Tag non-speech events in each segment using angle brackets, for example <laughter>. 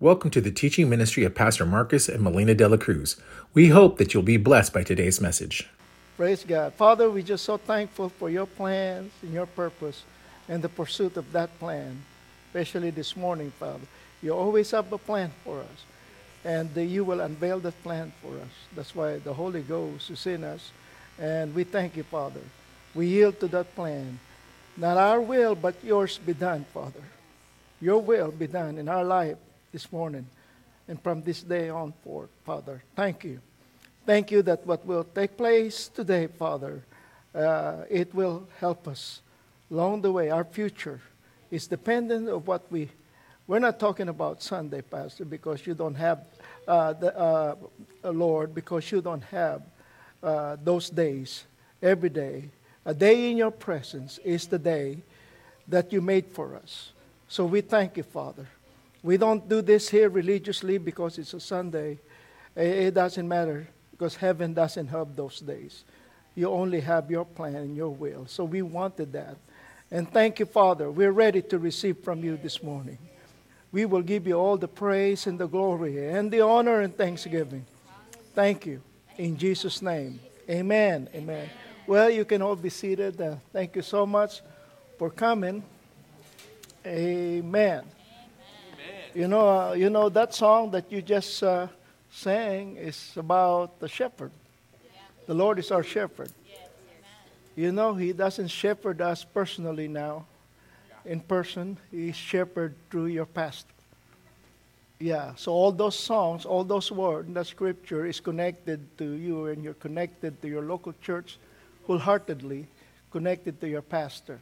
Welcome to the teaching ministry of Pastor Marcus and Melina de la Cruz. We hope that you'll be blessed by today's message. Praise God. Father, we're just so thankful for your plans and your purpose and the pursuit of that plan, especially this morning, Father. You always have a plan for us, and you will unveil that plan for us. That's why the Holy Ghost is in us, and we thank you, Father. We yield to that plan. Not our will, but yours be done, Father. Your will be done in our life this morning and from this day on forth, Father. Thank you. Thank you that what will take place today, Father, uh, it will help us along the way. Our future is dependent of what we. We're not talking about Sunday, Pastor, because you don't have uh, the uh, Lord, because you don't have uh, those days every day. A day in your presence is the day that you made for us. So we thank you, Father. We don't do this here religiously because it's a Sunday. It doesn't matter because heaven doesn't have those days. You only have your plan and your will. So we wanted that. And thank you, Father. We're ready to receive from you this morning. We will give you all the praise and the glory and the honor and thanksgiving. Thank you. In Jesus' name. Amen. Amen. Well, you can all be seated. Uh, thank you so much for coming. Amen. You know, uh, you know that song that you just uh, sang is about the shepherd. Yeah. The Lord is our shepherd. Yes. You know, He doesn't shepherd us personally now, in person. He shepherd through your pastor. Yeah. So all those songs, all those words, that scripture is connected to you, and you're connected to your local church, wholeheartedly connected to your pastor.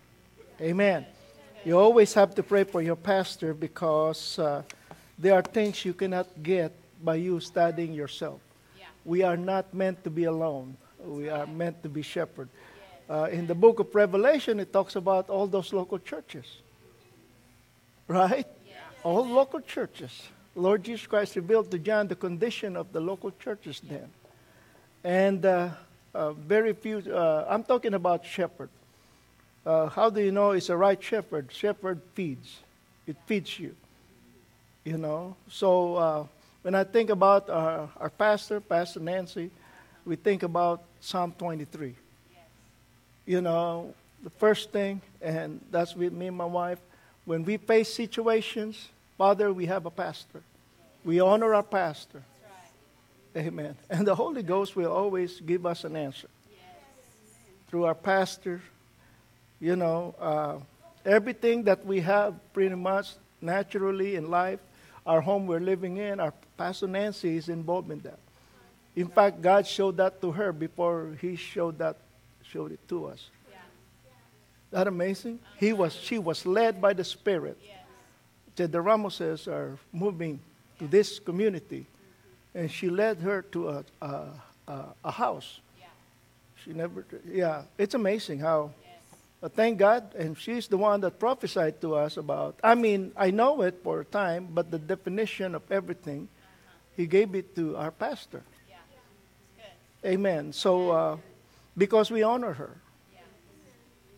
Amen. You always have to pray for your pastor because uh, there are things you cannot get by you studying yourself. Yeah. We are not meant to be alone. We are meant to be shepherd. Uh, in the book of Revelation, it talks about all those local churches. Right? Yeah. All local churches. Lord Jesus Christ revealed to John the condition of the local churches then. And uh, uh, very few, uh, I'm talking about shepherd. Uh, how do you know it's a right shepherd? Shepherd feeds. It feeds you. You know. So uh, when I think about our, our, pastor, Pastor Nancy, we think about Psalm 23. Yes. You know, the first thing, and that's with me and my wife, when we face situations, Father, we have a pastor. We honor our pastor. Right. Amen. And the Holy Ghost will always give us an answer. Yes. Through our pastor, you know, uh, everything that we have pretty much naturally in life, our home we're living in, our Pastor Nancy is involved in that. In fact, God showed that to her before He showed that, showed it to us. Yeah. That amazing? He was, she was led by the Spirit. Yes. The Ramoses are moving to this community, and she led her to a, a, a, a house. Yeah. She never, yeah, it's amazing how but thank God, and she's the one that prophesied to us about. I mean, I know it for a time, but the definition of everything, he gave it to our pastor. Yeah. Amen. So, uh, because we honor her, yeah.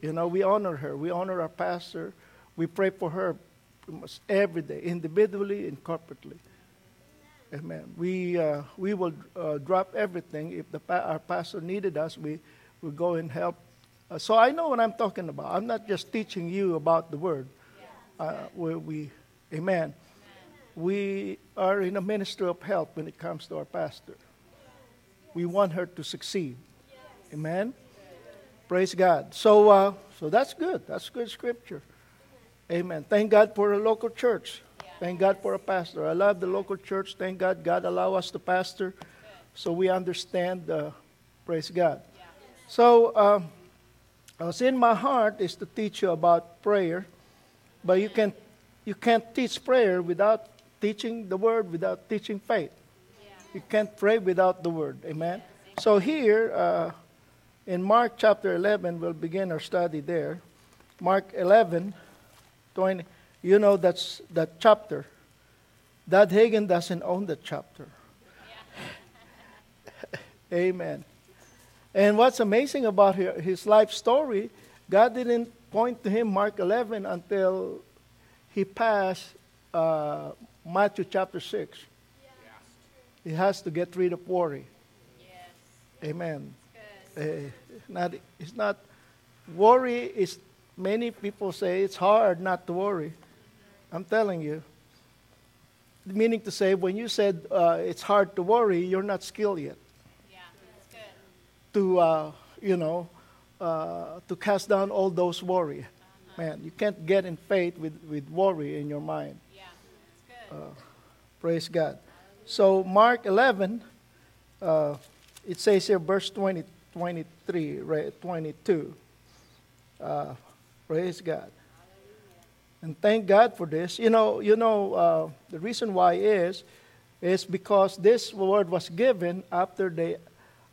you know, we honor her. We honor our pastor. We pray for her every day, individually and corporately. Amen. We uh, we will uh, drop everything if the our pastor needed us. We will go and help uh, so I know what I'm talking about. I'm not just teaching you about the word. Uh, where we, amen. We are in a ministry of help when it comes to our pastor. We want her to succeed. Amen. Praise God. So, uh, so that's good. That's good scripture. Amen. Thank God for a local church. Thank God for a pastor. I love the local church. Thank God God allow us to pastor, so we understand. Uh, praise God. So. Um, What's in my heart is to teach you about prayer, but you can you can't teach prayer without teaching the word, without teaching faith. Yeah. You can't pray without the word. Amen. So here uh, in Mark chapter 11, we'll begin our study there. Mark 11, 20. You know that's that chapter. Dad Hagin doesn't own that chapter. Yeah. <laughs> Amen. And what's amazing about his life story, God didn't point to him, Mark 11, until he passed uh, Matthew chapter 6. He has to get rid of worry. Amen. Uh, not, it's not, worry is, many people say it's hard not to worry. I'm telling you. Meaning to say, when you said uh, it's hard to worry, you're not skilled yet. Yeah, that's good. To, uh, you know, uh, to cast down all those worry. Man, you can't get in faith with, with worry in your mind. Yeah, good. Praise God. So, Mark 11, uh, it says here, verse 20, 23, right, 22. Uh, praise God. And thank God for this. You know, you know uh, the reason why is, is because this word was given after they,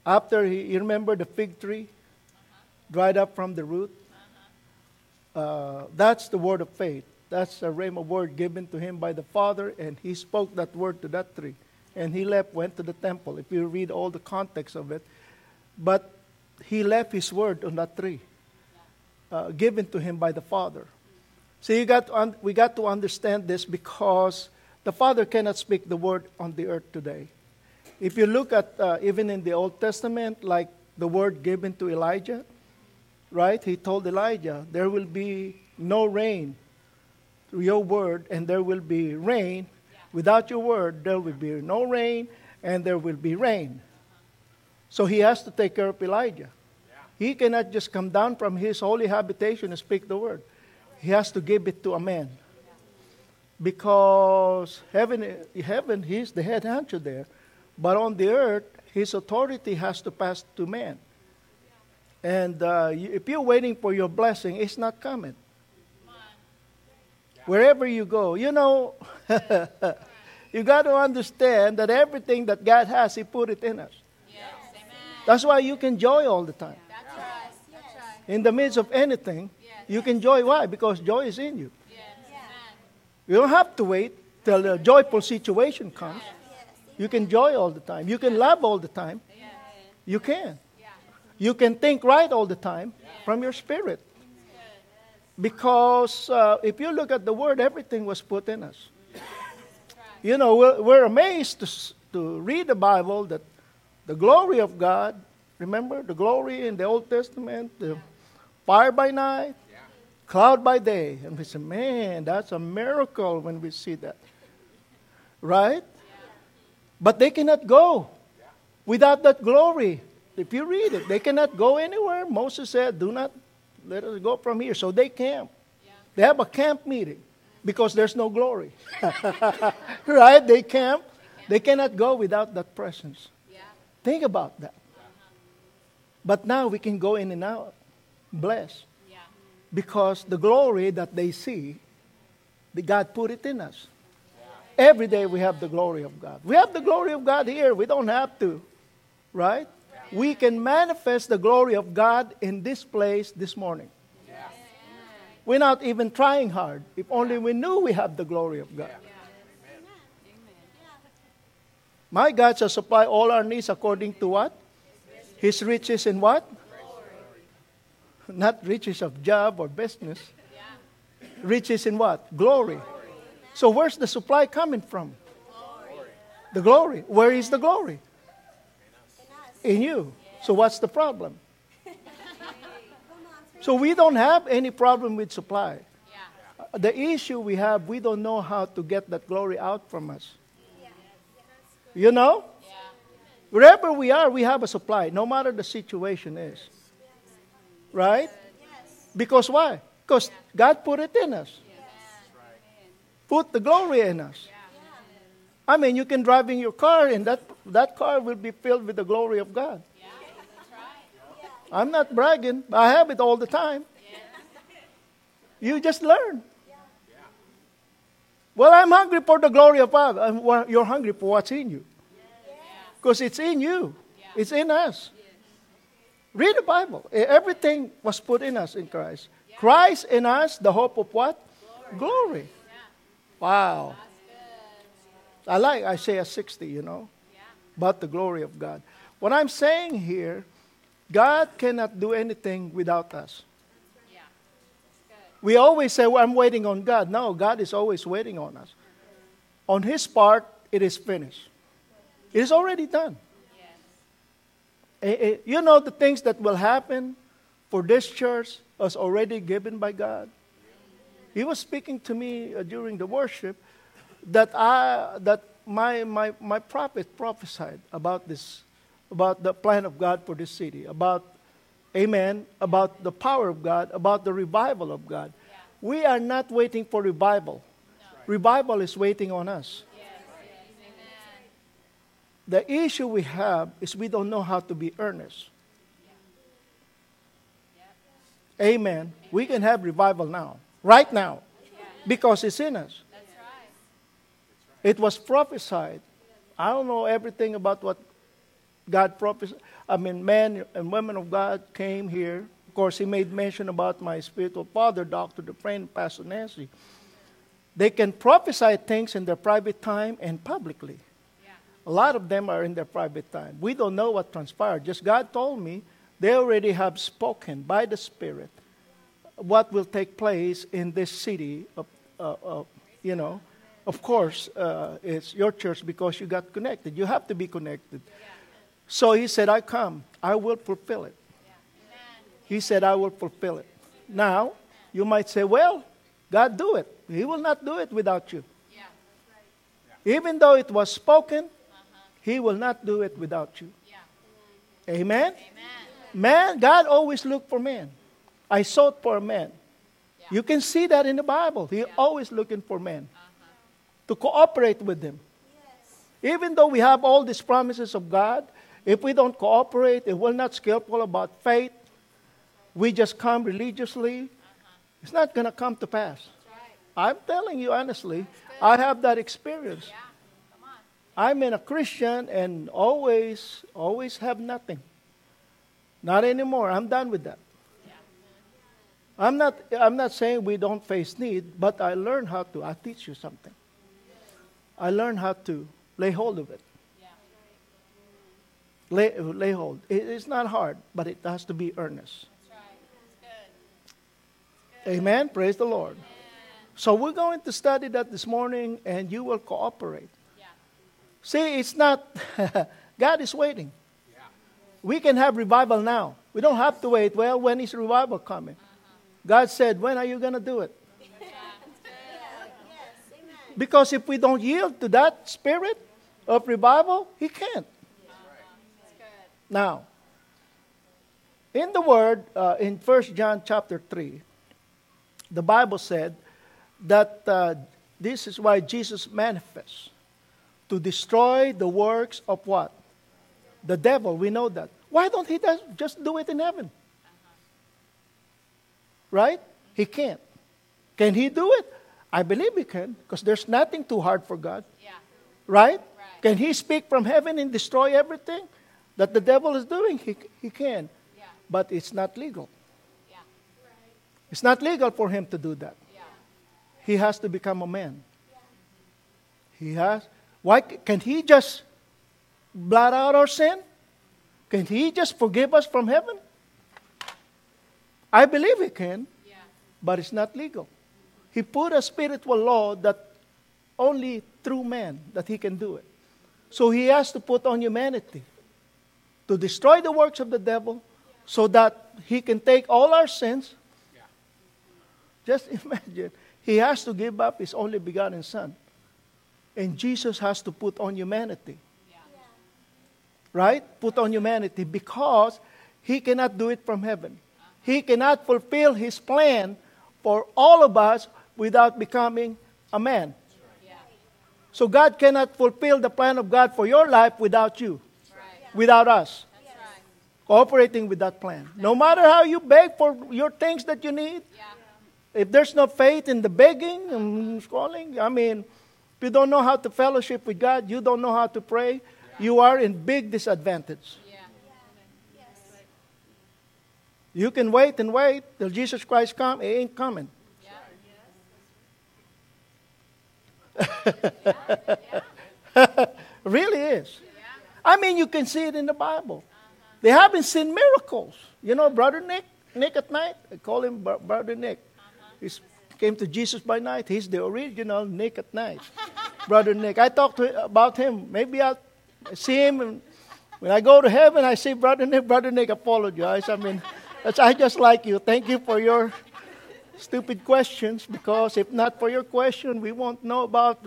after he, you remember the fig tree dried up from the root. Uh, that's the word of faith. That's a rhema word given to him by the Father, and he spoke that word to that tree. And he left, went to the temple. If you read all the context of it, but he left his word on that tree, uh, given to him by the Father. So you got un- we got to understand this because the Father cannot speak the word on the earth today. If you look at uh, even in the Old Testament, like the word given to Elijah, right? He told Elijah, There will be no rain through your word, and there will be rain. Without your word, there will be no rain, and there will be rain. So he has to take care of Elijah. He cannot just come down from his holy habitation and speak the word. He has to give it to a man. Because heaven, heaven, he's the head honcho there. But on the earth, his authority has to pass to man. And uh, if you're waiting for your blessing, it's not coming. Wherever you go, you know, <laughs> you got to understand that everything that God has, He put it in us. That's why you can joy all the time. In the midst of anything, you can joy. Why? Because joy is in you. You don't have to wait till the joyful situation comes. You can joy all the time. You can love all the time. You can. You can think right all the time from your spirit. Because uh, if you look at the word, everything was put in us. You know, we're, we're amazed to, to read the Bible that the glory of God, remember the glory in the Old Testament, the fire by night, cloud by day. And we say, man, that's a miracle when we see that. Right? But they cannot go without that glory. If you read it, they cannot go anywhere. Moses said, Do not let us go from here. So they camp. They have a camp meeting because there's no glory. <laughs> right? They camp. They cannot go without that presence. Yeah. Think about that. But now we can go in and out, blessed, Yeah. because the glory that they see, the God put it in us. Every day we have the glory of God. We have the glory of God here. We don't have to, right? We can manifest the glory of God in this place this morning. We're not even trying hard. If only we knew we have the glory of God. My God shall supply all our needs according to what? His riches in what? Not riches of job or business. Riches in what? Glory. So where's the supply coming from? The glory. Where is the glory? In you. So what's the problem? So we don't have any problem with supply. The issue we have, we don't know how to get that glory out from us. You know? Wherever we are, we have a supply, no matter the situation is. Right? Because why? Because God put it in us. Put the glory in us. I mean, you can drive in your car, and that, that car will be filled with the glory of God. I'm not bragging, but I have it all the time. You just learn. Well, I'm hungry for the glory of God. I'm- well, You're hungry for what's in you. Because it's in you, it's in us. Read the Bible. Everything was put in us in Christ. Christ in us, the hope of what? Glory. Wow. I like Isaiah 60, you know, about the glory of God. What I'm saying here, God cannot do anything without us. We always say, well, I'm waiting on God. No, God is always waiting on us. on his part, it is finished. It is already done. Eh, eh, You know the things that will happen for this church was already given by God. He was speaking to me uh, during the worship that I that my, my, my prophet prophesied about this, about the plan of God for this city, about Amen, about the power of God, about the revival of God. We are not waiting for revival. Revival is waiting on us. The issue we have is we don't know how to be earnest. Amen. We can have revival now, right now, because it's in us. It was prophesied. I don't know everything about what God prophesied. I mean, men and women of God came here. Of course, he made mention about my spiritual father, Dr. Dufresne, Pastor Nancy. They can prophesy things in their private time and publicly. A lot of them are in their private time. We don't know what transpired. Just God told me they already have spoken by the Spirit what will take place in this city. Of, uh, of, you know, of course, uh, it's your church because you got connected. You have to be connected. So he said, I come, I will fulfill it. He said, I will fulfill it. Now, you might say, well, God do it. He will not do it without you. Yeah. Even though it was spoken, He will not do it without you. Amen? Amen. Man, God always looked for man. I sought for a man. Yeah. You can see that in the Bible. He always looking for men Uh-huh. to cooperate with him. Even though we have all these promises of God, if we don't cooperate, if we're not skillful about faith, we just come religiously, it's not going to come to pass. Right. I'm telling you honestly, I have that experience. Yeah. I'm in a Christian and always, always have nothing. Not anymore. I'm done with that. I'm not, I'm not saying we don't face need, but I learned how to. I teach you something. I learned how to lay hold of it. Yeah. Lay, lay hold. It, it's not hard, but it has to be earnest. That's right. It's good. Amen. Praise the Lord. So we're going to study that this morning, and you will cooperate. Yeah. See, it's not, <laughs> God is waiting. We can have revival now. We don't have to wait. Well, when is revival coming? God said, When are you going to do it? Because if we don't yield to that spirit of revival, He can't. Now, in the Word, uh, in 1 John chapter 3, the Bible said that uh, this is why Jesus manifests to destroy the works of what? The devil. We know that. Why don't he just do it in heaven? Right? He can't. Can he do it? I believe he can, because there's nothing too hard for God. Yeah. Right? Right. Can he speak from heaven and destroy everything that the devil is doing? He, he can. Yeah. But it's not legal. Yeah. It's not legal for him to do that. Yeah. He has to become a man. He has. Why can he just blot out our sin? Can he just forgive us from heaven? I believe he can, Yeah. but it's not legal. He put a spiritual law that only through man that he can do it. So he has to put on humanity to destroy the works of the devil so that he can take all our sins. Just <laughs> imagine. He has to give up his only begotten son. And Jesus has to put on humanity. Yeah. Right? Put on humanity because he cannot do it from heaven. He cannot fulfill his plan for all of us without becoming a man. So God cannot fulfill the plan of God for your life without you, without us cooperating with that plan. No matter how you beg for your things that you need, Yeah. if there's no faith in the begging and calling, I mean, if you don't know how to fellowship with God, you don't know how to pray, you are in big disadvantage. Yeah. You can wait and wait till Jesus Christ come. He ain't coming. <laughs> Really is. I mean, you can see it in the Bible. They haven't seen miracles. You know, Brother Nick, Nick at night, I call him Bro- Brother Nick. He came to Jesus by night. He's the original Nick at night. <laughs> Brother Nick. I talked about him. Maybe I'll see him, when I go to heaven, I see Brother Nick. Brother Nick, apologize. I mean, that's, I just like you. Thank you for your stupid questions, because if not for your question, we won't know about,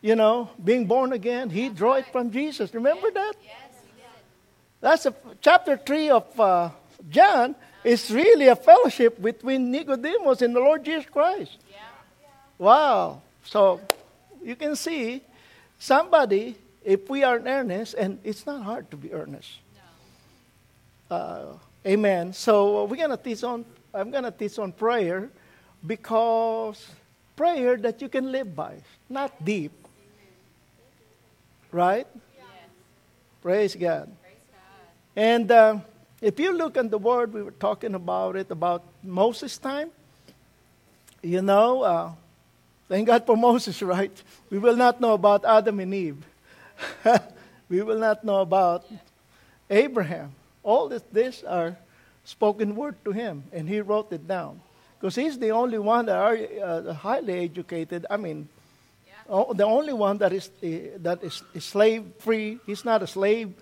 you know, being born again. He drew it from Jesus. Remember that? Yes, That's a, chapter 3 of uh, John is really a fellowship between Nicodemus and the Lord Jesus Christ. Yeah. Wow. So you can see somebody, if we are earnest, and it's not hard to be earnest. No. Uh, amen. So we're going to teach on, I'm to teach on prayer because prayer that you can live by, not deep. Right? Praise God. And uh, if you look in the Word, we were talking about it about Moses' time. You know, uh, thank God for Moses, <laughs> right? We will not know about Adam and Eve. <laughs> we will not know about Abraham. All this, this are spoken word to him, and he wrote it down. Because he's the only one that are uh, highly educated. I mean, oh, the only one that is, uh, that is, is slave free. He's not a slave.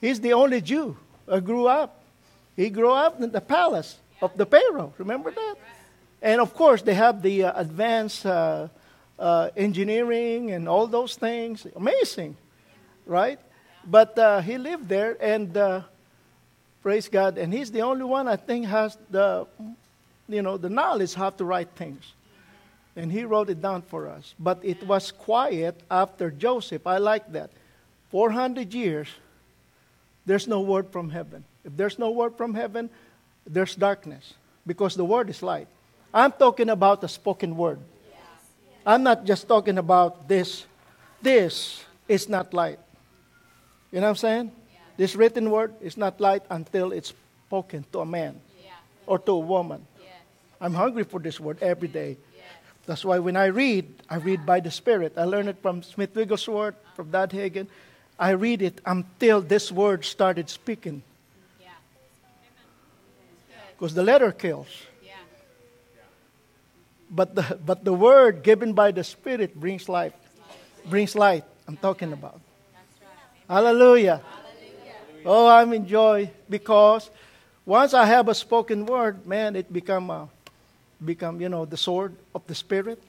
He's the only Jew who grew up. He grew up in the palace of the Pharaoh. Remember that? And of course, they have the uh, advanced uh, uh, engineering and all those things. Amazing, right? But uh, he lived there, and uh, praise God. And he's the only one I think has the, you know, the knowledge how to write things. And he wrote it down for us. But it was quiet after Joseph. I like that. 400 years, there's no word from heaven. If there's no word from heaven, there's darkness because the word is light. I'm talking about the spoken word. I'm not just talking about this. This is not light. You know what I'm saying? This written word is not light until it's spoken to a man or to a woman. I'm hungry for this word every day. That's why when I read, I read by the Spirit. I learned it from Smith Wigglesworth, from Dad Hagin. I read it until this word started speaking. Because the letter kills. But the, but the word given by the Spirit brings life, brings light. I'm talking about. Hallelujah. Oh, I'm enjoy because once I have a spoken word, man, it become a, become you know the sword of the Spirit.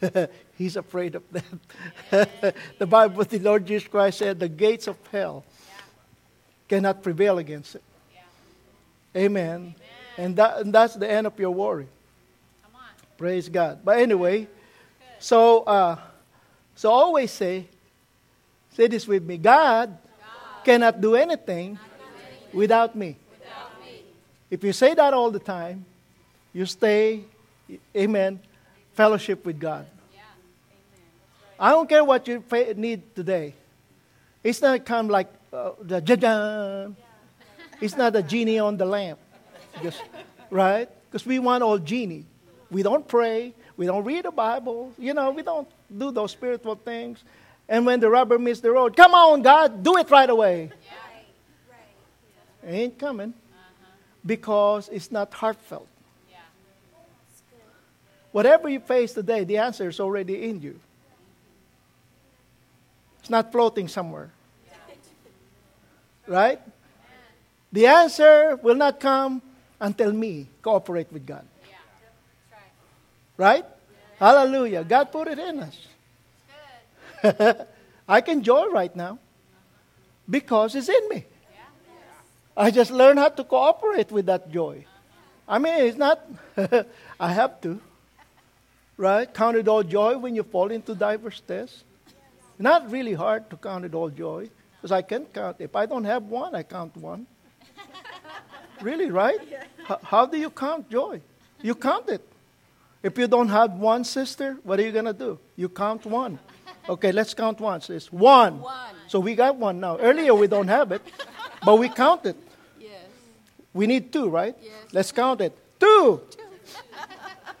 <laughs> He's afraid of that. <laughs> the Bible, the Lord Jesus Christ said, the gates of hell cannot prevail against it. Amen. And, that, and that's the end of your worry. Praise God. But anyway, so uh, so always say, say this with me: God, cannot do anything without me. If you say that all the time, you stay, amen, fellowship with God. I don't care what you need today. It's not come like uh, the ja It's not a genie on the lamp, just right? Because we want all genie. We don't pray. We don't read the Bible. You know, we don't do those spiritual things. And when the rubber meets the road, come on, God, do it right away. It ain't coming uh-huh. because it's not heartfelt. Whatever you face today, the answer is already in you. It's not floating somewhere. Right? The answer will not come until me cooperate with God. Right? Hallelujah. God put it in us. <laughs> I can joy right now because it's in me. I just learned how to cooperate with that joy. I mean, it's not, <laughs> I have to. Right? Count it all joy when you fall into diverse tests. Not really hard to count it all joy because I can count. If I don't have one, I count one. <laughs> really, right? H- how do you count joy? You count it. If you don't have one sister, what are you going to do? You count one. Okay, let's count once. It's one. One. So we got one now. Earlier we don't have it, but we count it. Yes. We need two, right? Yes. Let's count it. Two.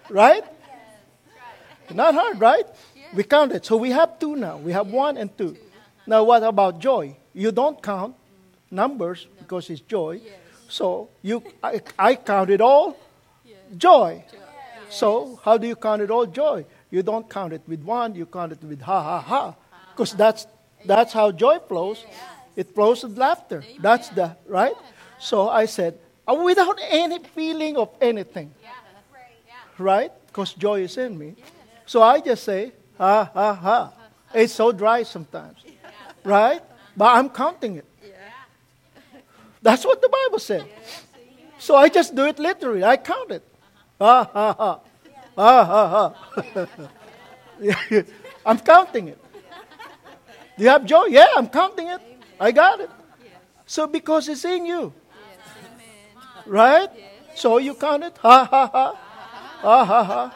right? Yes. Not hard, right? We count it. So we have two now. We have one and two. Now, what about joy? You don't count numbers because it's joy. Yes. So you, I, I count it all joy. So how do you count it all joy? You don't count it with one, you count it with ha ha ha. Because that's, that's how joy flows. It flows with laughter. That's the, right? So I said, uh, without any feeling of anything, right? Because joy is in me. So I just say, ha ha ha. It's so dry sometimes, right? But I'm counting it. That's what the Bible said. So I just do it literally. I count it. Ha ha ha. Ha ha ha. I'm counting it. Do you have joy? Yeah, I'm counting it. I got it. So because it's in you. Right? So you count it. Ha ha ha. Ha ha ha.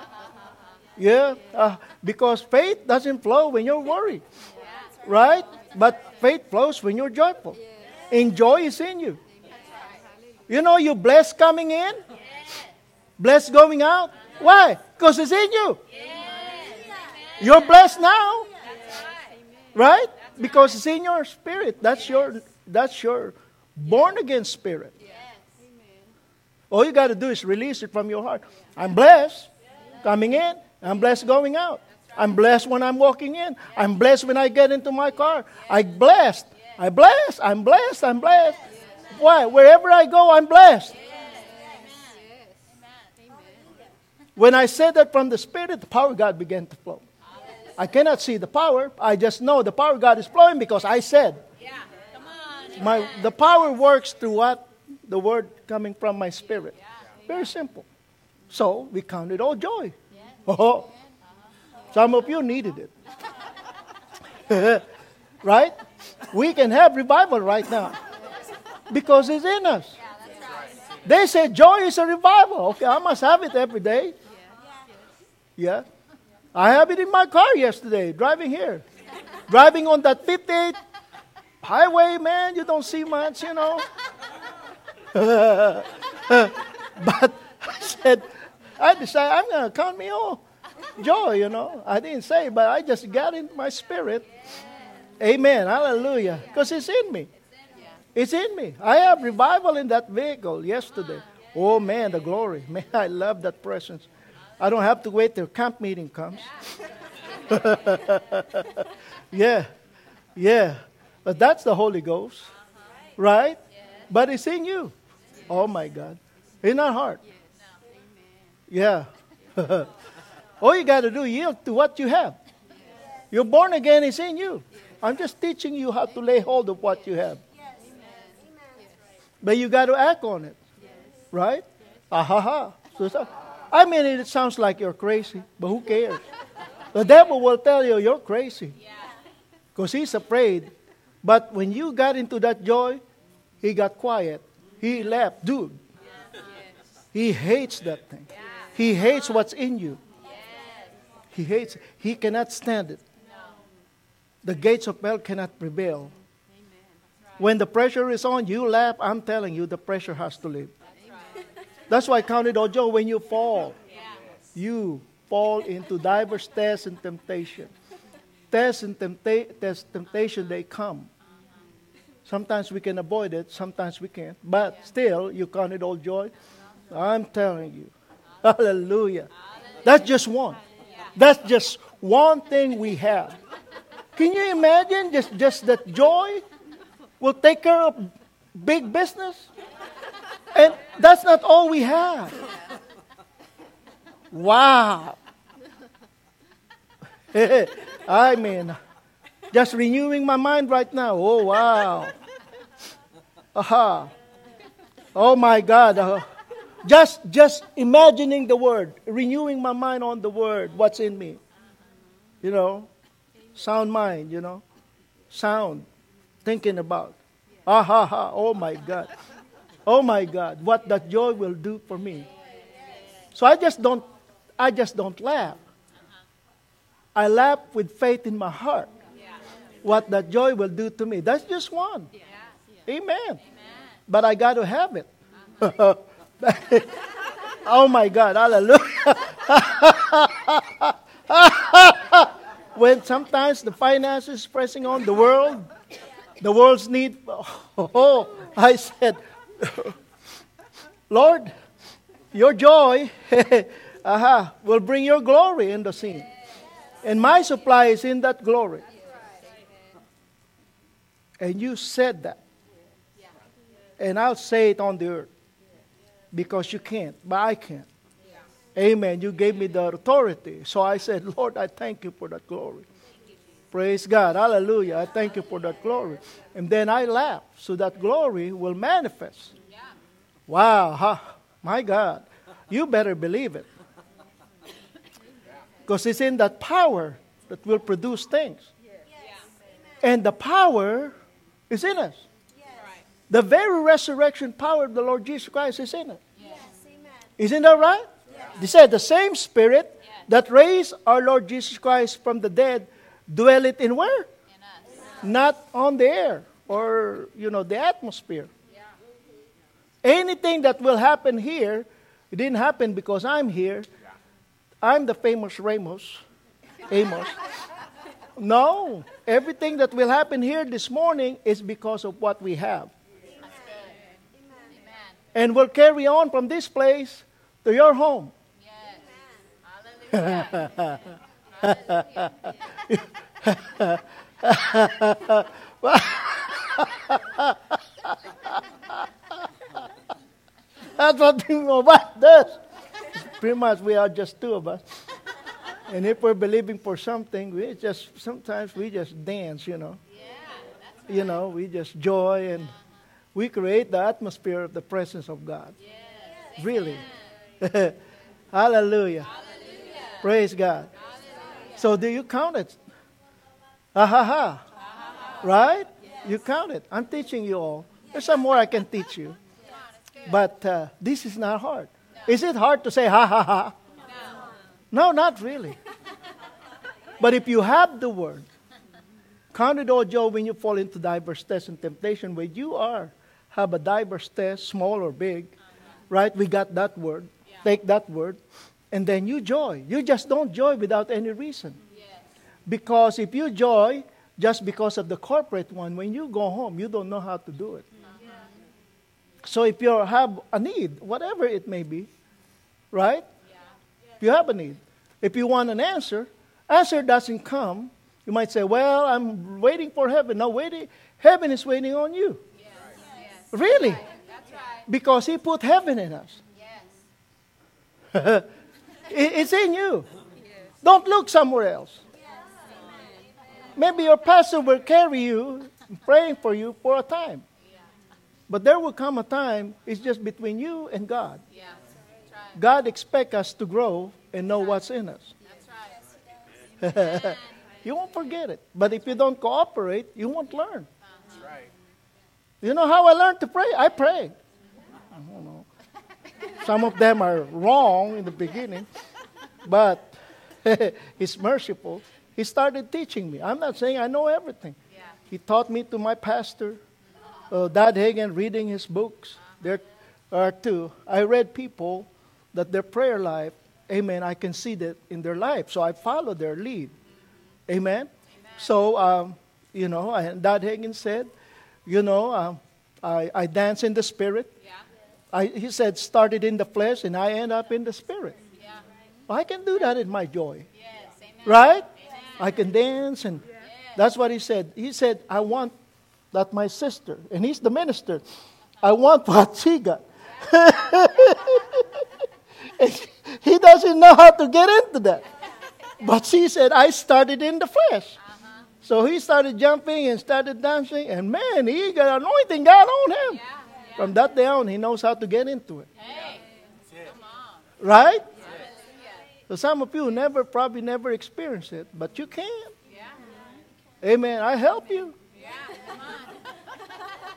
Yeah. Uh, because faith doesn't flow when you're worried. Right? But faith flows when you're joyful. And joy is in you. You know, you blessed coming in, blessed going out. Why? Because it's in you. You're blessed now, right? Because it's in your spirit. That's your that's your born again spirit. All you got to do is release it from your heart. I'm blessed coming in. I'm blessed going out. I'm blessed when I'm walking in. I'm blessed when I get into my car. I'm blessed. I'm blessed. I'm blessed. I'm blessed. Why? Wherever I go, I'm blessed. When I said that from the Spirit, the power of God began to flow. I cannot see the power. I just know the power of God is flowing because I said. Yeah. Come on. My, the power works through what? The word coming from my spirit. Very simple. So we counted all joy. <laughs> Oh, some of you needed it. <laughs> right? We can have revival right now because it's in us. They say joy is a revival. Okay, I must have it every day. Yeah. I have it in my car yesterday, driving here. driving on that 58 highway, man, you don't see much, you know. <laughs> but I said, I decided I'm going to count me all joy, you know. I didn't say, but I just got in my spirit. Amen. Hallelujah. Because it's in me. It's in me. I have revival in that vehicle yesterday. Ah, oh, man, the glory. Man, I love that presence. I don't have to wait till camp meeting comes. <laughs> yeah. Yeah. But that's the Holy Ghost. Right? But it's in you. Oh, my God. In our heart. Yeah. <laughs> All you got to do is yield to what you have. You're born again, it's in you. I'm just teaching you how to lay hold of what you have. But you got to act on it. Right? Ah ha ha. So, so- I mean, it sounds like you're crazy, but who cares? The devil will tell you you're crazy because he's afraid. But when you got into that joy, he got quiet. He left. Dude, he hates that thing. He hates what's in you. He hates it. He cannot stand it. The gates of hell cannot prevail. When the pressure is on, you laugh. I'm telling you, the pressure has to leave. That's why I counted all joy when you fall. You fall into diverse tests and temptations. Tests and tempta- tests, temptation, they come. Sometimes we can avoid it, sometimes we can't. But still, you count it all joy. I'm telling you. <laughs> Hallelujah. That's just one. That's just one thing we have. Can you imagine just, just that joy will take care of big business? And that's not all we have. Wow. <laughs> I mean, just renewing my mind right now. Oh, wow. Aha. Oh, my God. Uh, just, just imagining the word, renewing my mind on the word, what's in me. You know, sound mind, you know, sound, thinking about. Ah, ha, ha. Oh, my God. Oh, my God. What that joy will do for me. So I just don't, I just don't laugh. I laugh with faith in my heart. What that joy will do to me. That's just one. Amen. But I got to have it. <laughs> oh my God, hallelujah. <laughs> when sometimes the finances pressing on the world, the world's need. <laughs> Oh, I said, <laughs> Lord, your joy <laughs> aha, will bring your glory in the scene. And my supply is in that glory. And you said that. And I'll say it on the earth. Because you can't, but I can. Amen. You gave me the authority. So I said, Lord, I thank you for that glory. Praise God. Hallelujah. I thank you for that glory. And then I laugh. So that glory will manifest. Wow. Huh? My God. You better believe it. Because it's in that power that will produce things. And the power is in us. The very resurrection power of the Lord Jesus Christ is in us. Isn't that right? They said the same spirit that raised our Lord Jesus Christ from the dead dwelleth in where? Not on the air or you know the atmosphere. Anything that will happen here, it didn't happen because I'm here. I'm the famous Ramos. Amos. <laughs> No, everything that will happen here this morning is because of what we have. And we'll carry on from this place to your home. <laughs> That's what Bing Obat does. Pretty much, we are just two of us. And if we're believing for something, we just sometimes we just dance, you know. You know, we just joy and we create the atmosphere of the presence of God. Really. <laughs> Hallelujah. Praise God. So do you count it? Ha ha ha. Right? You count it. I'm teaching you all. There's some more I can teach you. But uh, this is not hard. Is it hard to say ha ha ha? No, not really. but if you have the word, count it all joy when you fall into diverse tests and temptation where you are, have a diverse test, small or big, right? We got that word. Take that word. And then you joy. You just don't joy without any reason. Because if you joy just because of the corporate one, when you go home, you don't know how to do it. So if you have a need, whatever it may be, right? If you have a need, if you want an answer, answer doesn't come. You might say, "Well, I'm waiting for heaven." No, waiting. Heaven is waiting on you. Really? Because He put heaven in us. <laughs> It- it's in you. Don't look somewhere else. Maybe your pastor will carry you, praying for you for a time. But there will come a time, it's just between you and God. God expects us to grow and know what's in us. <laughs> you won't forget it. But if you don't cooperate, you won't learn. You know how I learned to pray? I pray. I don't know. Some of them are wrong in the beginning, but <laughs> He's merciful. He started teaching me. I'm not saying I know everything. He taught me to my pastor, uh, Dad Hagin, reading his books. There are two. I read people that their prayer life, amen, I can see that in their life. So I follow their lead. Amen? So, um, you know, and Dad Hagin said, you know, um, I, I dance in the spirit. I, he said, started in the flesh and I end up in the spirit. I can do that in my joy. Right? I can dance and that's what he said. He said, I want that my sister, and he's the minister, I want what she got. He doesn't know how to get into that. But she said, I started in the flesh. Uh-huh. So he started jumping and started dancing, and man, he got anointing God on him. From that day on, he knows how to get into it. Right? So some of you never, probably never experienced it, but you can. Amen. I help you.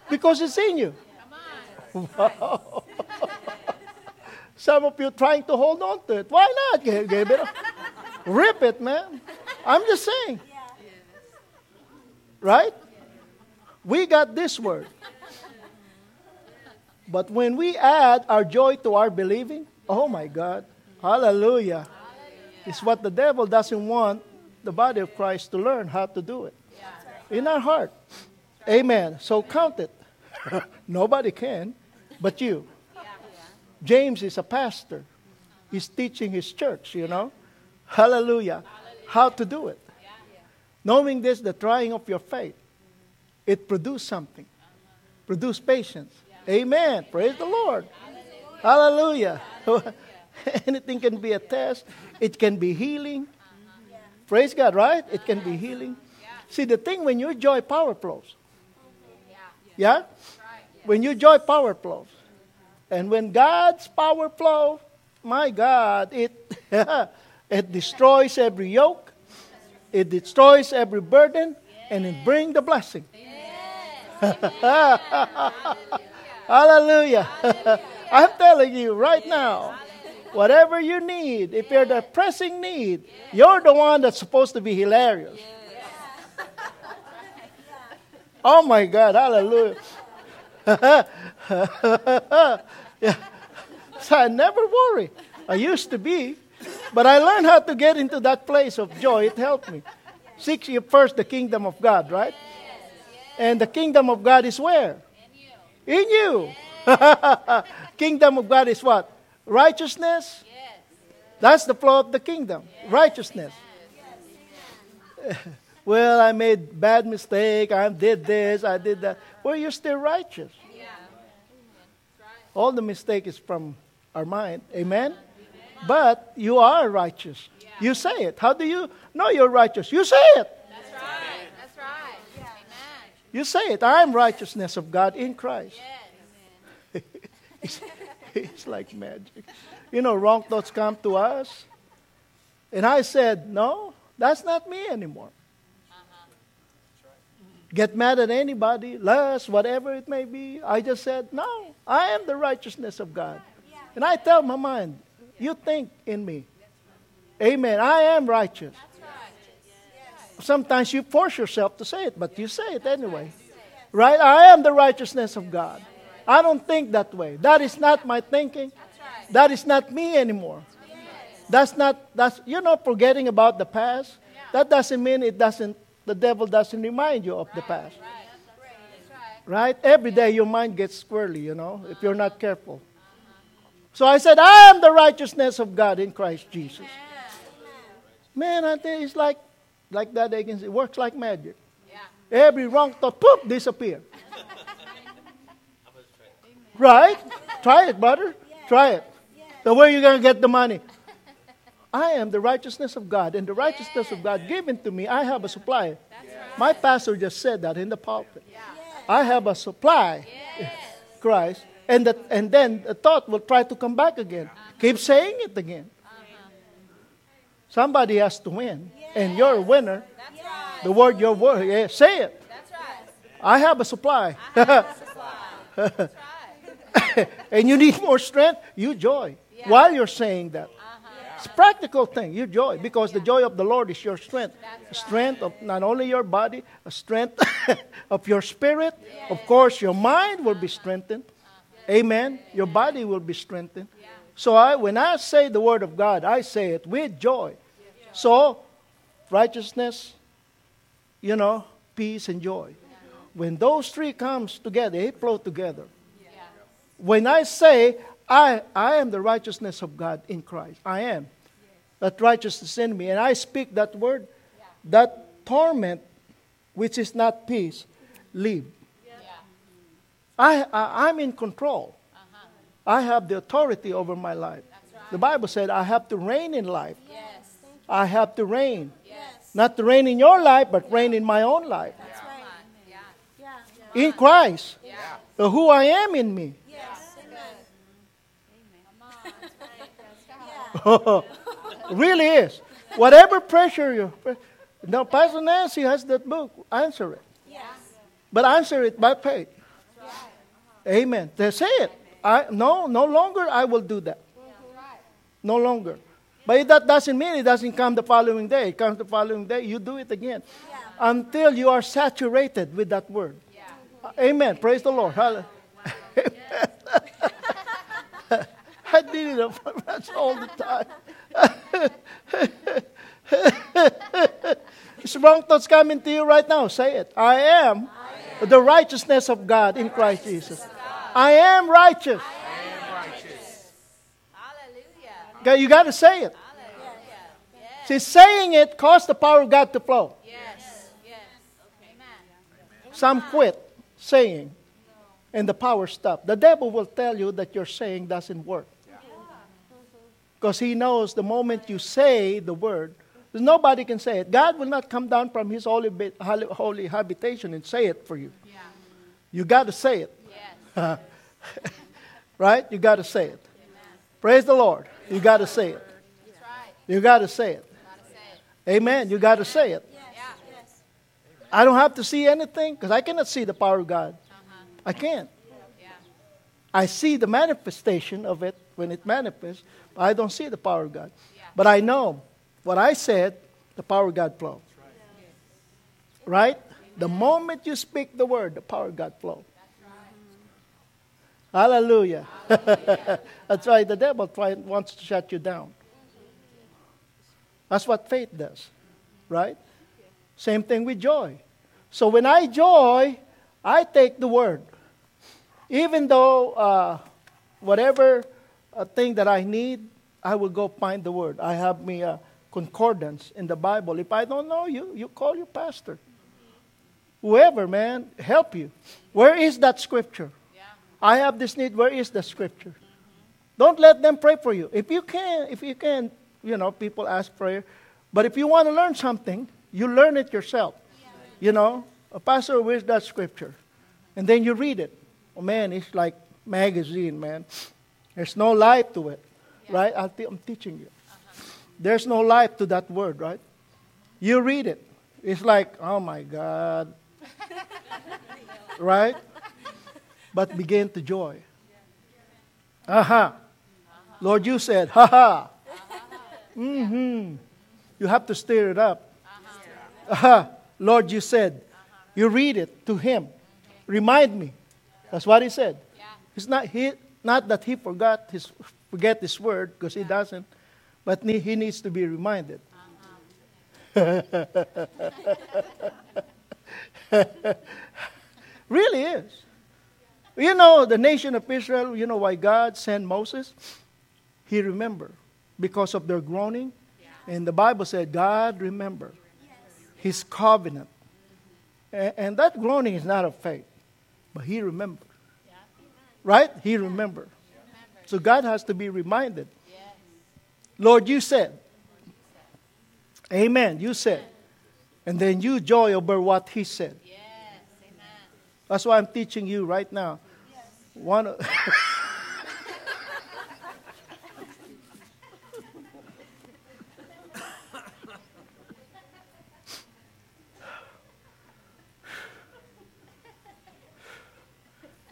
Because it's in you. <laughs> Wow. Some of you trying to hold on to it. Why not? It. Rip it, man. I'm just saying. Right? We got this word. But when we add our joy to our believing, oh my God, hallelujah. It's what the devil doesn't want the body of Christ to learn how to do it. In our heart. Amen. So count it. <laughs> Nobody can but you. James is a pastor. He's teaching his church, you know. Hallelujah. how to do it. Knowing this, the trying of your faith, it produced something. Produce patience. Amen. Praise the Lord. Hallelujah. <laughs> Anything can be a test. It can be healing. Praise God, right? It can be healing. See, the thing when you joy, power flows. Yeah? When you joy, power flows. And when God's power flows, my God, it, <laughs> it destroys every yoke, it destroys every burden, and it brings the blessing. <laughs> Hallelujah. <laughs> I'm telling you right now, whatever you need, if you're the pressing need, you're the one that's supposed to be hilarious. <laughs> Oh my God, hallelujah. yeah. <laughs> So I never worry. I used to be, but I learned how to get into that place of joy. It helped me. Seek first the kingdom of God, right? And the kingdom of God is where? In you. <laughs> kingdom of God is what? Righteousness. That's the flow of the kingdom. Righteousness. <laughs> well, I made bad mistake. I did this. I did that. Well, you're still righteous. All the mistake is from our mind. Amen? But you are righteous. You say it. How do you know you're righteous? You say it. That's right. That's right. Amen. You say it. I am righteousness of God in Christ. <laughs> it's, it's like magic. You know, wrong thoughts come to us. And I said, no, that's not me anymore. Uh-huh. Get mad at anybody, lust, whatever it may be. I just said, no, I am the righteousness of God. And I tell my mind, you think in me. Amen. I am righteous. Sometimes you force yourself to say it, but you say it anyway. Right? I am the righteousness of God. I don't think that way. That is not my thinking. That is not me anymore. That's not that's you're not forgetting about the past. That doesn't mean it doesn't the devil doesn't remind you of the past. Right? Every day your mind gets squirrely, you know, if you're not careful. So I said, I am the righteousness of God in Christ Jesus. Man, I think it's like like that against it works like magic. Every wrong thought, poof, disappear. right? Try it, brother. Try it. So where are you going to get the money? I am the righteousness of God, and the righteousness of God given to me, I have a supply. My pastor just said that in the pulpit. I have a supply, Christ, and, the, and then the thought will try to come back again. Keep saying it again. Uh-huh. Somebody has to win, and you're a winner. The word, your word, yeah, say it. I have a supply. <laughs> and you need more strength, you joy while you're saying that. It's a practical thing. You joy because the joy of the Lord is your strength. Strength of not only your body, a strength <laughs> of your spirit. Of course, your mind will be strengthened. Amen. Your body will be strengthened. So I, when I say the word of God, I say it with joy. So, righteousness, you know, peace and joy. When those three comes together, they flow together. When I say I, I am the righteousness of God in Christ. I am. That righteousness in me. And I speak that word, that torment, which is not peace, leave. I, I, am in control. I have the authority over my life. The Bible said I have to reign in life. Yes. I have to reign. Not to reign in your life, but reign in my own life. In Christ. Who I am in me. <laughs> really is. Whatever pressure you. Now, Pastor Nancy has that book. Answer it. Yes. But answer it by faith. Right. Amen. They say it. I, no, no longer I will do that. No longer. But that doesn't mean it doesn't come the following day. It comes the following day, you do it again. Yeah. Until you are saturated with that word. Yeah. Uh, amen. Praise the Lord. Hallelujah. <laughs> I did it that's all the time. <laughs> Wrong thoughts coming to you right now. Say it. I am, I am the righteousness of God in Christ Jesus. I am righteous. Hallelujah. Okay, you got to say it. See, saying it caused the power of God to flow. Yes. Yes. Amen. Some quit saying, and the power stopped. The devil will tell you that your saying doesn't work. Because he knows the moment you say the word, nobody can say it. God will not come down from his holy, holy habitation and say it for you. Yeah. You got to say it. Yes. <laughs> right? You got to say it. Praise the Lord. You got to say it. You got to say it. Amen. You got to say it. I don't have to see anything because I cannot see the power of God. I can't. I see the manifestation of it when it manifests, but I don't see the power of God. But I know what I said, the power of God flows. Right? The moment you speak the word, the power of God flows. Hallelujah. <laughs> That's why the devil try, wants to shut you down. That's what faith does. Right? Same thing with joy. So when I joy, I take the word. Even though uh, whatever uh, thing that I need, I will go find the word. I have me a concordance in the Bible. If I don't know you, you call your pastor. Whoever, man, help you. Where is that scripture? Yeah. I have this need. Where is the scripture? Don't let them pray for you. If you can, if you can, you know, people ask prayer. But if you want to learn something, you learn it yourself. You know, a pastor, where's that scripture? And then you read it. Oh man, it's like magazine, man. There's no life to it, right? I'll te- I'm teaching you. There's no life to that word, right? You read it. It's like, oh my God. <laughs> right? But begin to joy. Uh-huh. Aha. Lord, you said, ha ha. Mm-hmm. You have to stir it up. Uh-huh. Aha. Lord, you said. You read it to him. Remind me. That's what he said. It's not, he, not that he forgot his, forget his word, because he doesn't, but ne- he needs to be reminded. Uh-huh. <laughs> really is. You know, the nation of Israel, you know why God sent Moses? He remembered because of their groaning. And the Bible said, God remembered his covenant. A- And, that groaning is not of faith, but he remembered. Right? He remembered. So God has to be reminded. Yes. Lord, you said. Amen. You said. And then you joy over what he said. Yes. That's why I'm teaching you right now. One.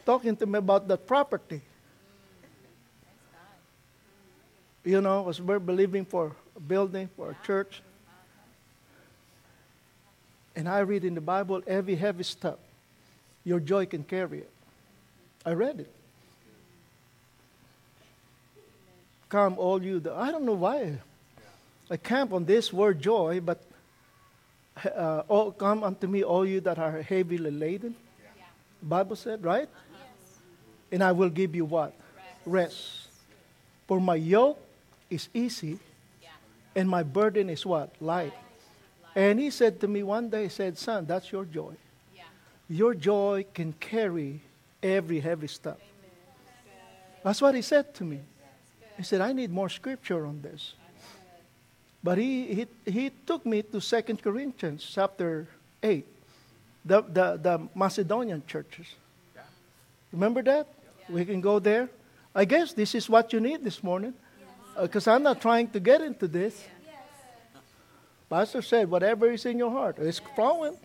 Talking to me about that property. You know, as we're believing for a building, for a church. And I read in the Bible every heavy stuff. Your joy can carry it. I read it. Come, all you. The, I don't know why. I camp on this word joy, but uh, all, come unto me, all you that are heavily laden. The Bible said, right? And I will give you what? Rest. For my yoke is easy, Yeah. and my burden is what? Light. And he said to me one day, he said, Son, that's your joy. Yeah. Your joy can carry every heavy stuff. That's what he said to me. He said, I need more scripture on this. But he, he, he took me to 2 Corinthians chapter 8, the, the, the Macedonian churches. Remember that? We can go there. I guess this is what you need this morning. Uh, because I'm not trying to get into this. Pastor said, whatever is in your heart, it's flowing.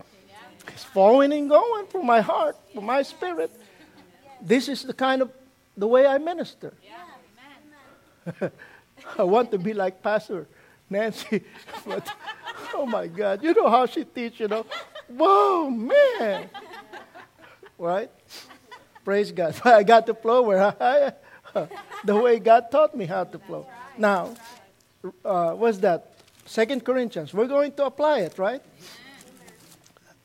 It's flowing and going from my heart, from my spirit. This is the kind of the way I minister. Yeah, <laughs> I want to be like Pastor Nancy, <laughs> but oh my God, you know how she teach, you know? Whoa, man! Right? Praise God. <laughs> I got to flow where I, the way God taught me how to flow. Now, uh, what's that? Second Corinthians. We're going to apply it, right?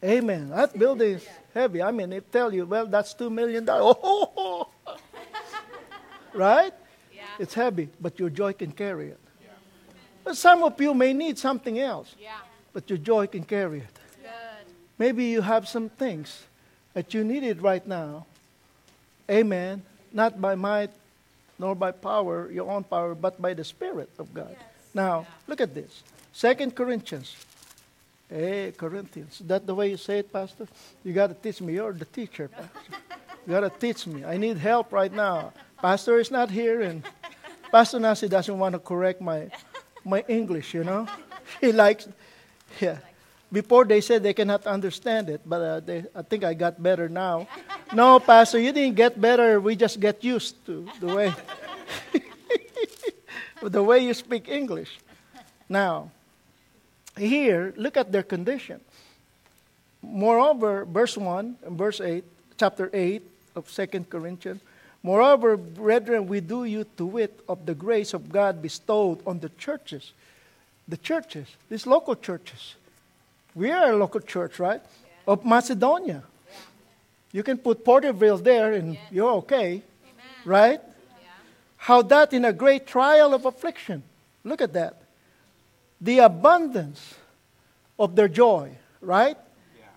Amen. That building heavy. I mean, they tell you, well, that's two million dollars. <laughs> Oh, right? Yeah. It's heavy, but your joy can carry it. Yeah. But some of you may need something else, Yeah. but your joy can carry it. Good. Maybe you have some things that you needed right now. Amen. Not by might nor by power, your own power, but by the Spirit of God. Now, look at this. Second Corinthians. Hey, Corinthians. Is that the way you say it, Pastor? You got to teach me. You're the teacher, Pastor. You got to teach me. I need help right now. Pastor is not here, and Pastor Nancy doesn't want to correct my, my English, you know? <laughs> He likes, yeah. Before they said they cannot understand it, but uh, they, I think I got better now. No, Pastor, you didn't get better. We just get used to the way, <laughs> the way you speak English. Now, here, look at their condition. Moreover, verse 1 and verse 8, chapter 8 of Second Corinthians. Moreover, brethren, we do you to wit of the grace of God bestowed on the churches. The churches, these local churches. We are a local church, right? Of Macedonia. You can put Porterville there and you're okay, right? How that in a great trial of affliction. Look at that. The abundance of their joy, right?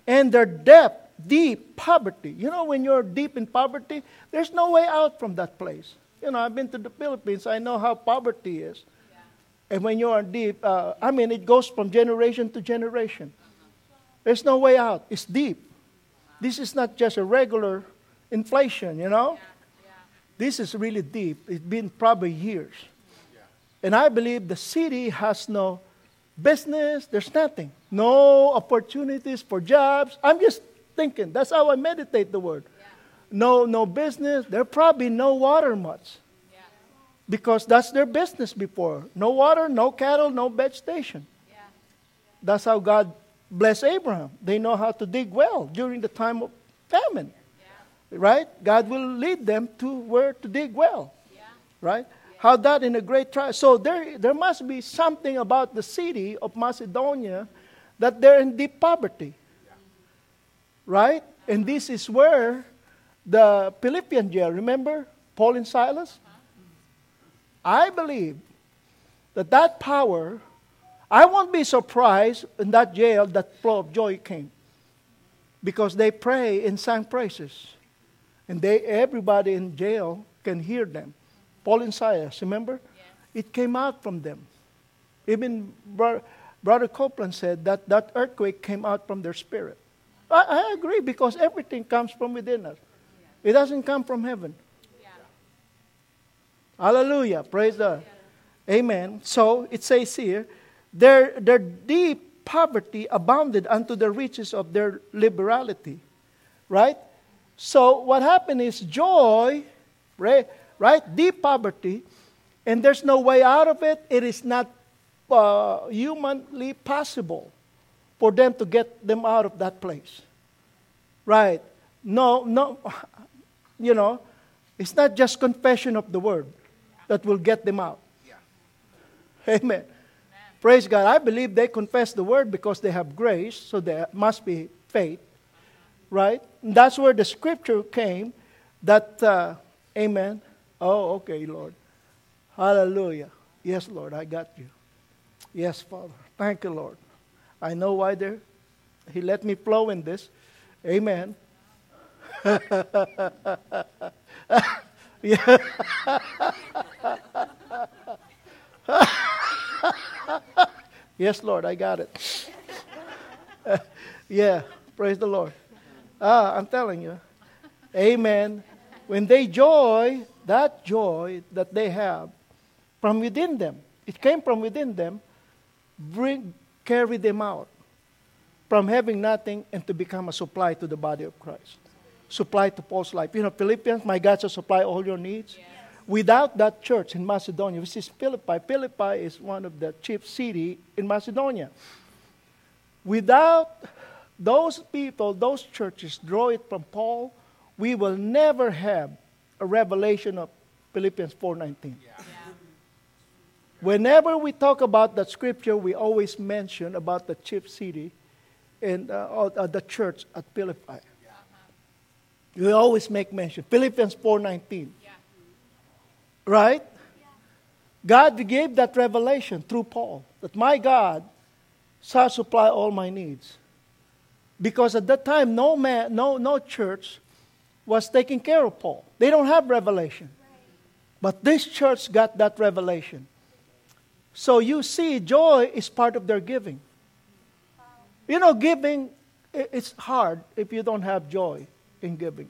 And their depth, deep poverty. You know, when you're deep in poverty, there's no way out from that place. You know, I've been to the Philippines, I know how poverty is. And when you are deep, uh, I mean, it goes from generation to generation. There's no way out. It's deep. This is not just a regular inflation, you know? This is really deep. It's been probably years. And I believe the city has no business, there's nothing. No opportunities for jobs. I'm just thinking. That's how I meditate the word. No, no business. There probably no water much. Because that's their business before. No water, no cattle, no vegetation. That's how God blessed Abraham. They know how to dig well during the time of famine. Right? God will lead them to where to dig well. Right? How that in a great trial. So there, there must be something about the city of Macedonia that they're in deep poverty. Right? And this is where the Philippian jail, remember Paul and Silas? I believe that that power, I won't be surprised in that jail that flow of joy came. Because they pray and sang praises. And they everybody in jail can hear them. Paul and Silas, remember? It came out from them. Even Bro- Brother Copeland said that that earthquake came out from their spirit. I, I agree because everything comes from within us. It doesn't come from heaven. Hallelujah. Praise God. Amen. So it says here, their, their deep poverty abounded unto the riches of their liberality. Right? So what happened is joy, right? Right? Deep poverty, and there's no way out of it. It is not uh, humanly possible for them to get them out of that place. Right? No, no, <laughs> you know, it's not just confession of the word that will get them out. Yeah. Amen. Praise God. I believe they confess the word because they have grace, so there must be faith. Right? And that's where the scripture came that, uh, amen. Oh, okay, Lord. Hallelujah. Yes, Lord, I got you. Yes, Father. Thank you, Lord. I know why there. He let me flow in this. Amen. yeah. <laughs> <laughs> yes, Lord, I got it. <laughs> yeah, praise the Lord. Ah, I'm telling you. Amen. When they joy, that joy that they have from within them, it came from within them, bring, carry them out from having nothing and to become a supply to the body of Christ. Supply to Paul's life. You know, Philippians, my God shall supply all your needs. Without that church in Macedonia, which is Philippi, Philippi is one of the chief city in Macedonia. Without those people, those churches draw it from Paul, we will never have a revelation of Philippians 4:19. Whenever we talk about that scripture, we always mention about the chief city and uh, uh, the church at Philippi. We always make mention Philippians 4:19. Right? God gave that revelation through Paul that my God shall supply all my needs. Because at that time, no man, no, no church was taking care of Paul. They don't have revelation. But this church got that revelation. So you see, joy is part of their giving. You know, giving, it's hard if you don't have joy in giving.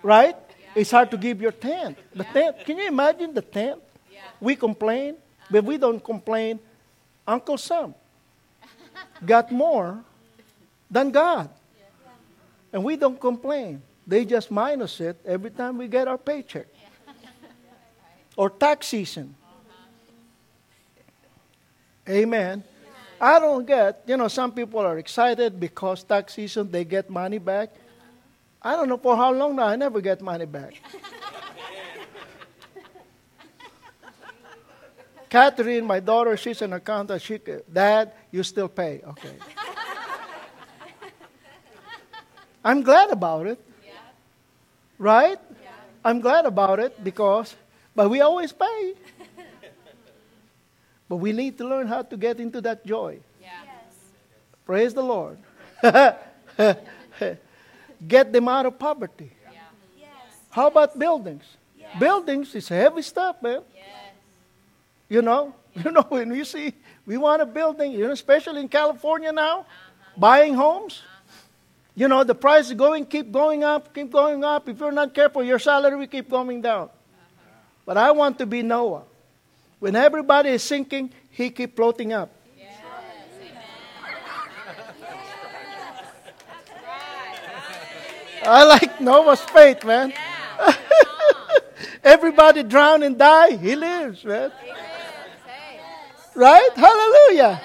Right? It's hard to give your tenth. The tenth. Can you imagine the tenth? We complain, but we don't complain. Uncle Sam got more than God. And we don't complain. They just minus it every time we get our paycheck. <laughs> Or tax season. Amen. I don't get, you know, some people are excited because tax season they get money back. I don't know for how long now, I never get money back. <laughs> Catherine, my daughter, she's an accountant. She, Dad, you still pay. Okay. I'm glad about it. Right? I'm glad about it because, but we always pay. <laughs> but we need to learn how to get into that joy. Praise the Lord. <laughs> get them out of poverty. How about buildings? Buildings is heavy stuff, man. You know, <laughs> you know when you see we want a building, you know, especially in California now, uh-huh. buying homes. Uh-huh. You know, the price is going, keep going up, keep going up. If you're not careful, your salary will keep going down. But I want to be Noah. When everybody is sinking, he keep floating up. I like Noah's faith, man. <laughs> Everybody drown and die, he lives, man. Right? Hallelujah.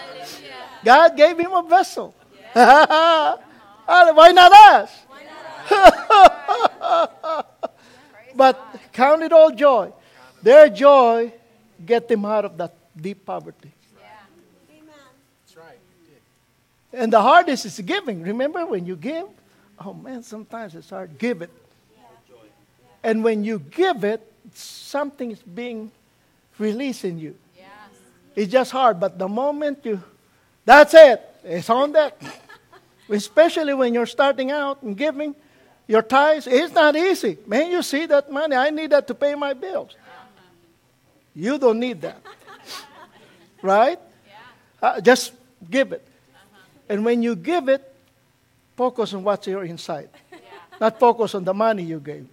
God gave him a vessel. <laughs> Ah, why not us? <laughs> but count it all joy. Their joy get them out of that deep poverty. That's right. And the hardest is giving. Remember when you give? Oh man, sometimes it's hard. Give it. And when you give it, something is being released in you. It's just hard, but the moment you, that's it. It's on deck. Especially when you're starting out and giving your tithes, it's not easy. Man, you see that money, I need that to pay my bills. You don't need that. <laughs> right? Uh, just give it. And when you give it, focus on what's your inside. <laughs> Not focus on the money you gave.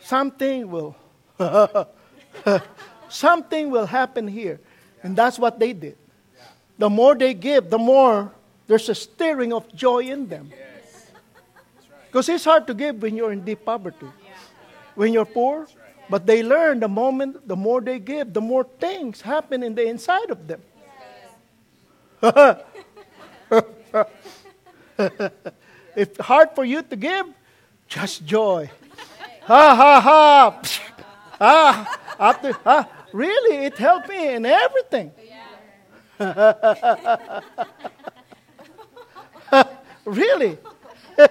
Something will <laughs> something will happen here. And that's what they did. The more they give, the more there's a stirring of joy in them. Because it's hard to give when you're in deep poverty, when you're poor. But they learn the moment, the more they give, the more things happen in the inside of them. <laughs> if hard for you to give, just joy. Ha ha ha. <laughs> ah, after, ah, really, it helped me in everything. <laughs> <laughs> really? <laughs>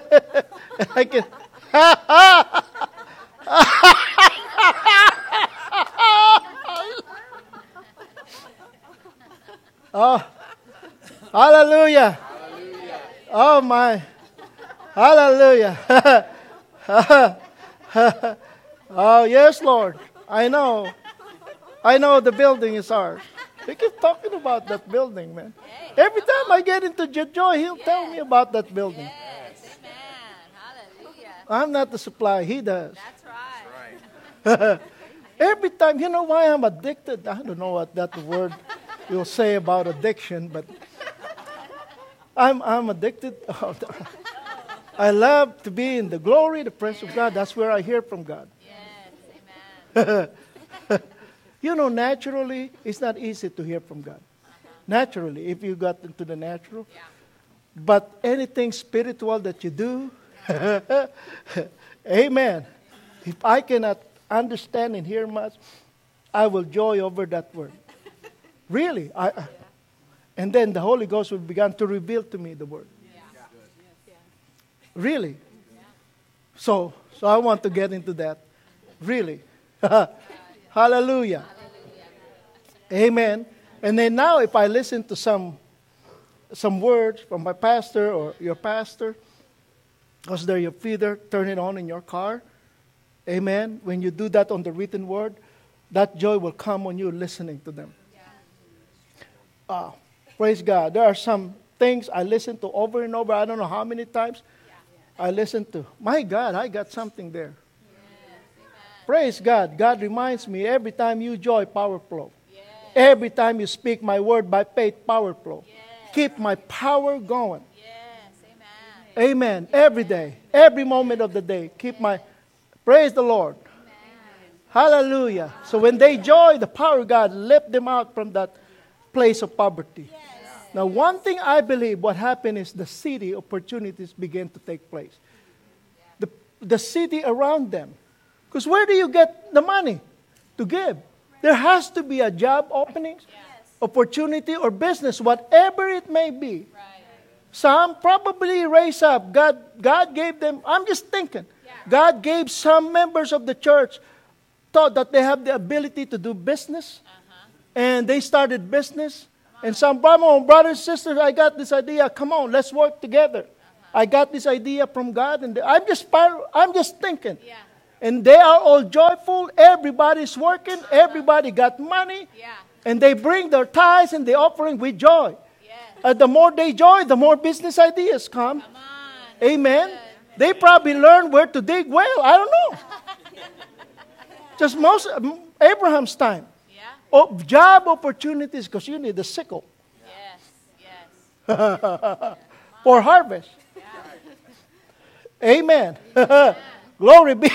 I can. <laughs> oh, hallelujah. Oh, my. Hallelujah. oh, yes, Lord. I know. I know the building is ours. We keep talking about that building, man. Every time I get into joy, he'll tell me about that building. Yes, amen. Hallelujah. I'm not the supply, he does. That's right. <laughs> Every time, you know why I'm addicted? I don't know what that word you'll say about addiction, but I'm, I'm addicted. <laughs> I love to be in the glory, the presence of God. That's where I hear from God. Yes, amen. <laughs> You know, naturally, it's not easy to hear from God. Naturally, if you got into the natural. But anything spiritual that you do, <laughs> amen. If I cannot understand and hear much, I will joy over that word. Really. I- and then the Holy Ghost will begin to reveal to me the word. Really. So, so I want to get into that. Really. <laughs> Hallelujah. Amen. And then now, if I listen to some some words from my pastor or your pastor, because they're your feeder, turn it on in your car. Amen. When you do that on the written word, that joy will come on you listening to them. Uh, praise God. There are some things I listen to over and over. I don't know how many times I listen to. My God, I got something there. Praise God. God reminds me every time you joy, power flow. Every time you speak my word by faith, power flow. Keep my power going. Yes. Amen. Amen. Every day, every moment of the day. Keep my praise the Lord. Hallelujah. So when they joy, the power of God lift them out from that place of poverty. Now, one thing I believe what happened is the city opportunities began to take place. The, the city around them. Because where do you get the money to give? There has to be a job openings, opportunity, or business, whatever it may be. Right. Some probably raise up. God, God gave them, I'm just thinking, God gave some members of the church thought that they have the ability to do business. Uh-huh. And they started business. Uh-huh. And some brothers, and sisters, I got this idea. Come on, let's work together. Uh-huh. I got this idea from God, and I'm just I'm just thinking. Yeah. And they are all joyful. Everybody's working. Everybody got money. Yeah. And they bring their tithes and the offering with joy. Yes. Uh, the more they joy, the more business ideas come. Come on. Amen. They probably learn where to dig well. I don't know. <laughs> Just most um, Abraham's time. Yeah. Oh, job opportunities because you need the sickle Yes. Yes. <laughs> for harvest. Amen. <laughs> Glory be.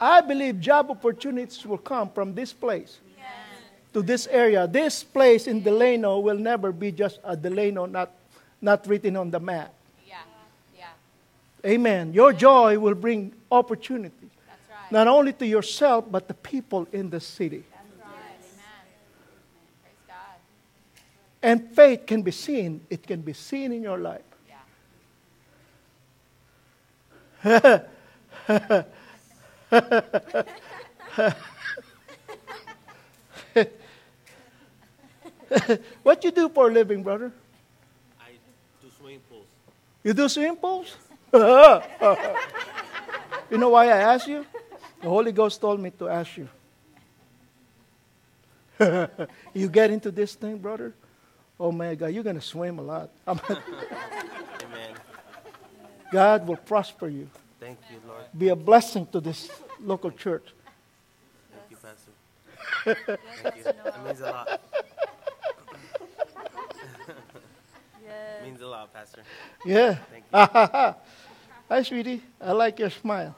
I believe job opportunities will come from this place to this area. This place in Delano will never be just a Delano, not, not written on the map. Yeah. Yeah. Amen. Your joy will bring opportunity, That's right. not only to yourself, but the people in the city. Right. Amen. Praise God. And faith can be seen, it can be seen in your life. Yeah. <laughs> What you do for a living, brother? I do swimming pools. You do swimming pools? <laughs> you know why I asked you? The Holy Ghost told me to ask you. <laughs> you get into this thing, brother? Oh my God, you're going to swim a lot. I'm- Amen. God will prosper you. Thank you, Lord. Be a blessing to this local church. Thank you, Pastor. Thank you. That means a lot. means a lot, Pastor. Yeah. Thank you. <laughs> Hi, sweetie. I like your smile.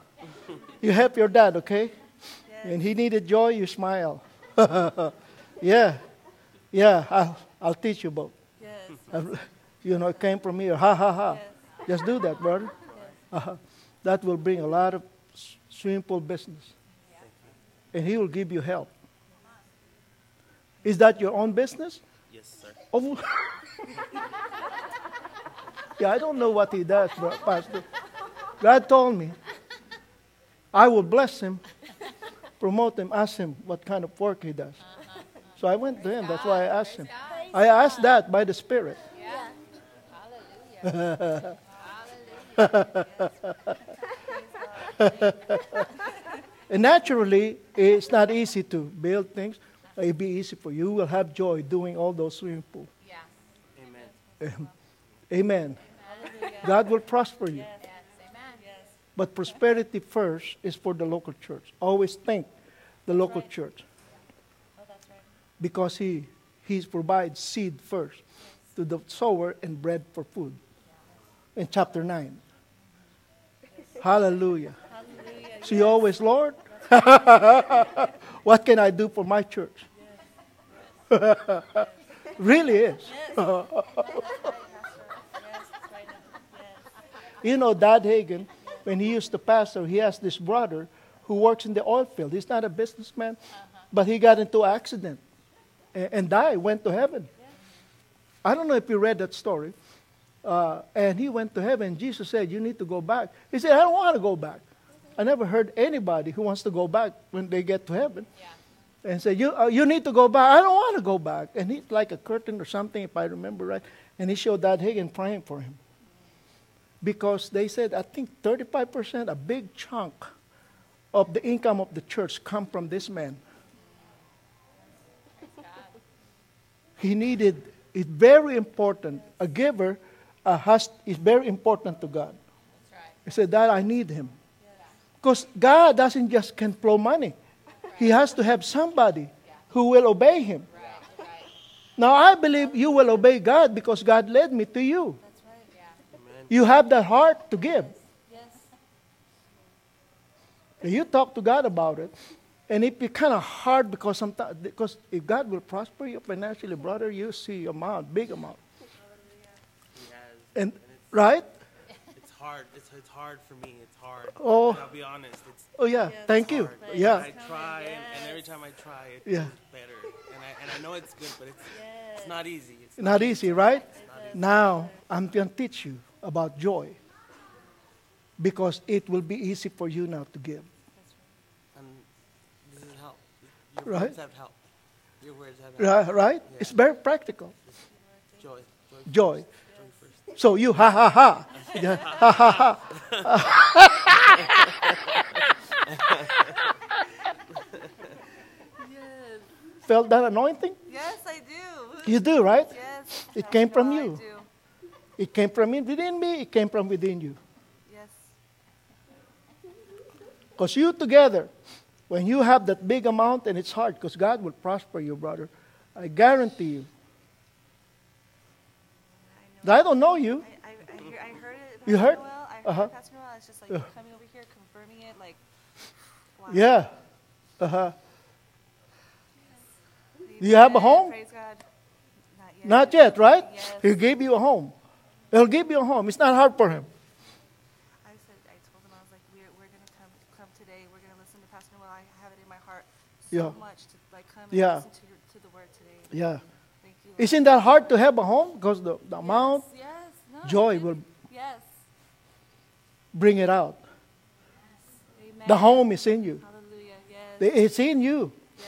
You help your dad, okay? And he needed joy, you smile. <laughs> yeah. Yeah, I'll, I'll teach you both. I've- You know, it came from here. Ha, ha, ha. Just do that, brother. Uh-huh. That will bring a lot of s- swimming pool business. And he will give you help. Is that your own business? Yes, sir. Oh. <laughs> yeah, I don't know what he does, bro- Pastor. God told me I will bless him, promote him, ask him what kind of work he does. So I went to him. That's why I asked him. I asked that by the Spirit. Yeah. <laughs> Hallelujah. <laughs> Hallelujah. And naturally, it's not easy to build things. It'll be easy for you. You will have joy doing all those swimming pools. Yeah. Amen. <laughs> Amen. God will prosper you. Yes. Amen. But prosperity first is for the local church. Always think the local church. Because he, he provides seed first to the sower and bread for food. In chapter 9. Hallelujah. So you always, Lord, <laughs> what can I do for my church? <laughs> really is. <laughs> You know, Dad Hagin, when he used to pastor, he has this brother who works in the oil field. He's not a businessman, but he got into an accident and, and died, went to heaven. I don't know if you read that story. Uh, and he went to heaven. Jesus said, You need to go back. He said, I don't want to go back. I never heard anybody who wants to go back when they get to heaven Yeah. and said, you, uh, you need to go back. I don't want to go back. And he like a curtain or something, if I remember right. And he showed Dad Hagin praying for him. Because they said, I think 35%, a big chunk of the income of the church come from this man. He needed, it's very important. A giver uh, has, is very important to God. That's right. He said, Dad, I need him. Because God doesn't just can flow money. He has to have somebody who will obey him. Right. Right. Now I believe you will obey God because God led me to you. Yeah. You have that heart to give. Yes. You talk to God about it. And it be kind of hard because sometimes because if God will prosper you financially, brother, you see amount, big amount. He. And right? it's hard. It's, it's hard for me. It's hard. Oh. And I'll be honest. It's Oh yeah, Yes. thank you. hard. Yeah. I try, and, and every time I try, it Yeah. better. And I, and I know it's good, but it's, Yes. it's not easy. It's Not easy, right? not easy. Now I'm going to teach you about joy. Because it will be easy for you now to give. And this help. Your Right. words have helped. Your words have helped. Right? right? It's very practical. Joy. Joy. Joy. So you ha ha ha. Ha ha ha. Yes. <laughs> Felt that anointing? Yes, I do. You do, right? Yes. It came from you. It came from me within me, it came from within you. Yes. Because you together, when you have that big amount, and it's hard because God will prosper you, brother. I guarantee you. I don't know you. I, I, I, hear, I heard it. You heard? Noel. I heard Uh-huh. Pastor Noel. It's just like Yeah. coming over here, confirming it. Like, wow. Yeah. Uh huh. Amen. you have a home? Praise God. Not yet. Not yet, right? Yes. He gave you a home. He'll give you a home. It's not hard for him. I said, I told him, I was like, we're, we're going to come, come today. We're going to listen to Pastor Noel. I have it in my heart so Yeah. much to like come and Yeah. listen to, your, to the word today. Yeah. Thank you. Lord. Isn't that hard to have a home? Because the, the amount, Yes, yes. No, joy will Yes. bring it out. Amen. The home is in you. Hallelujah. Yes. It's in you. yes.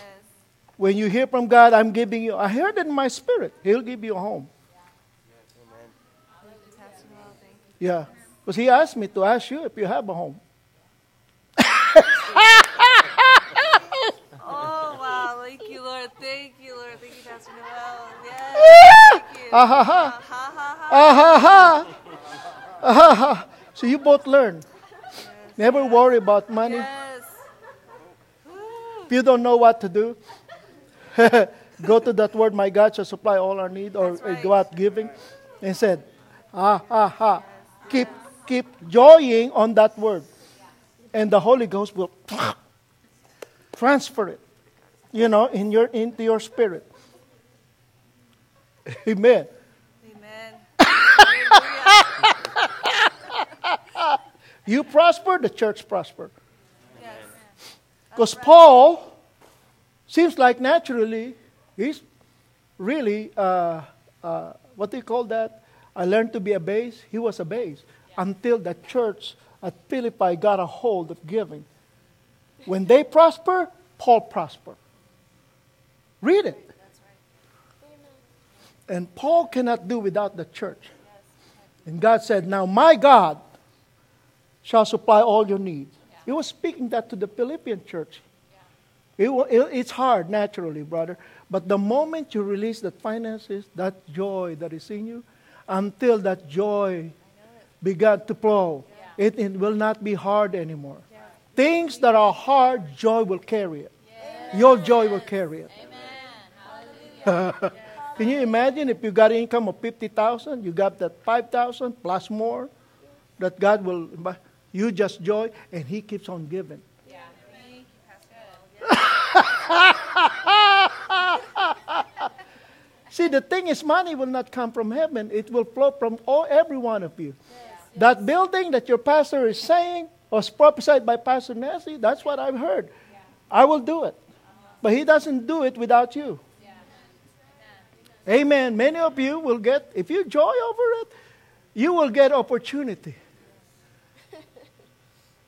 When you hear from God, I'm giving you, I heard it in my spirit. He'll give you a home. Amen. Thank you, Pastor Noel. Thank you. Yeah. Because he asked me to ask you if you have a home. Oh, wow. Thank you, Lord. Thank you, Lord. Thank you, Pastor Noel. Yes. Thank you. Ah ha ha. Ha, ha, ha. Ah ha ha. Ah ha ha. So you both learn. Never worry about money. Yes. If you don't know what to do, <laughs> go to that word, my God shall supply all our need, or right. go out giving, and said, ah, ah, ha. Keep, keep joying on that word. And the Holy Ghost will <sniffs> transfer it, you know, in your, into your spirit. <laughs> Amen. Amen. You prosper, the church prosper. Yes. Because Paul seems like naturally he's really uh, uh, what do you call that? I learned to be a base. He was a base until the church at Philippi got a hold of giving. When they prosper, Paul prosper. Read it. And Paul cannot do without the church. And God said, Now my God shall supply all your needs. He was speaking that to the Philippian church. It, it- it's hard, naturally, brother. But the moment you release that finances, that joy that is in you, until that joy began to flow, it, it will not be hard anymore. Things that are hard, joy will carry it. Your joy will carry it. <laughs> Can you imagine if you got income of 50,000, you got that 5,000 plus more that God will, you just joy and He keeps on giving. Yeah. Thank you, Pastor. See, the thing is, money will not come from heaven. It will flow from all, every one of you. That building that your pastor is saying was prophesied by Pastor Nancy. That's what I've heard. I will do it. But he doesn't do it without you. Amen. Many of you will get, if you joy over it, you will get opportunity. <laughs>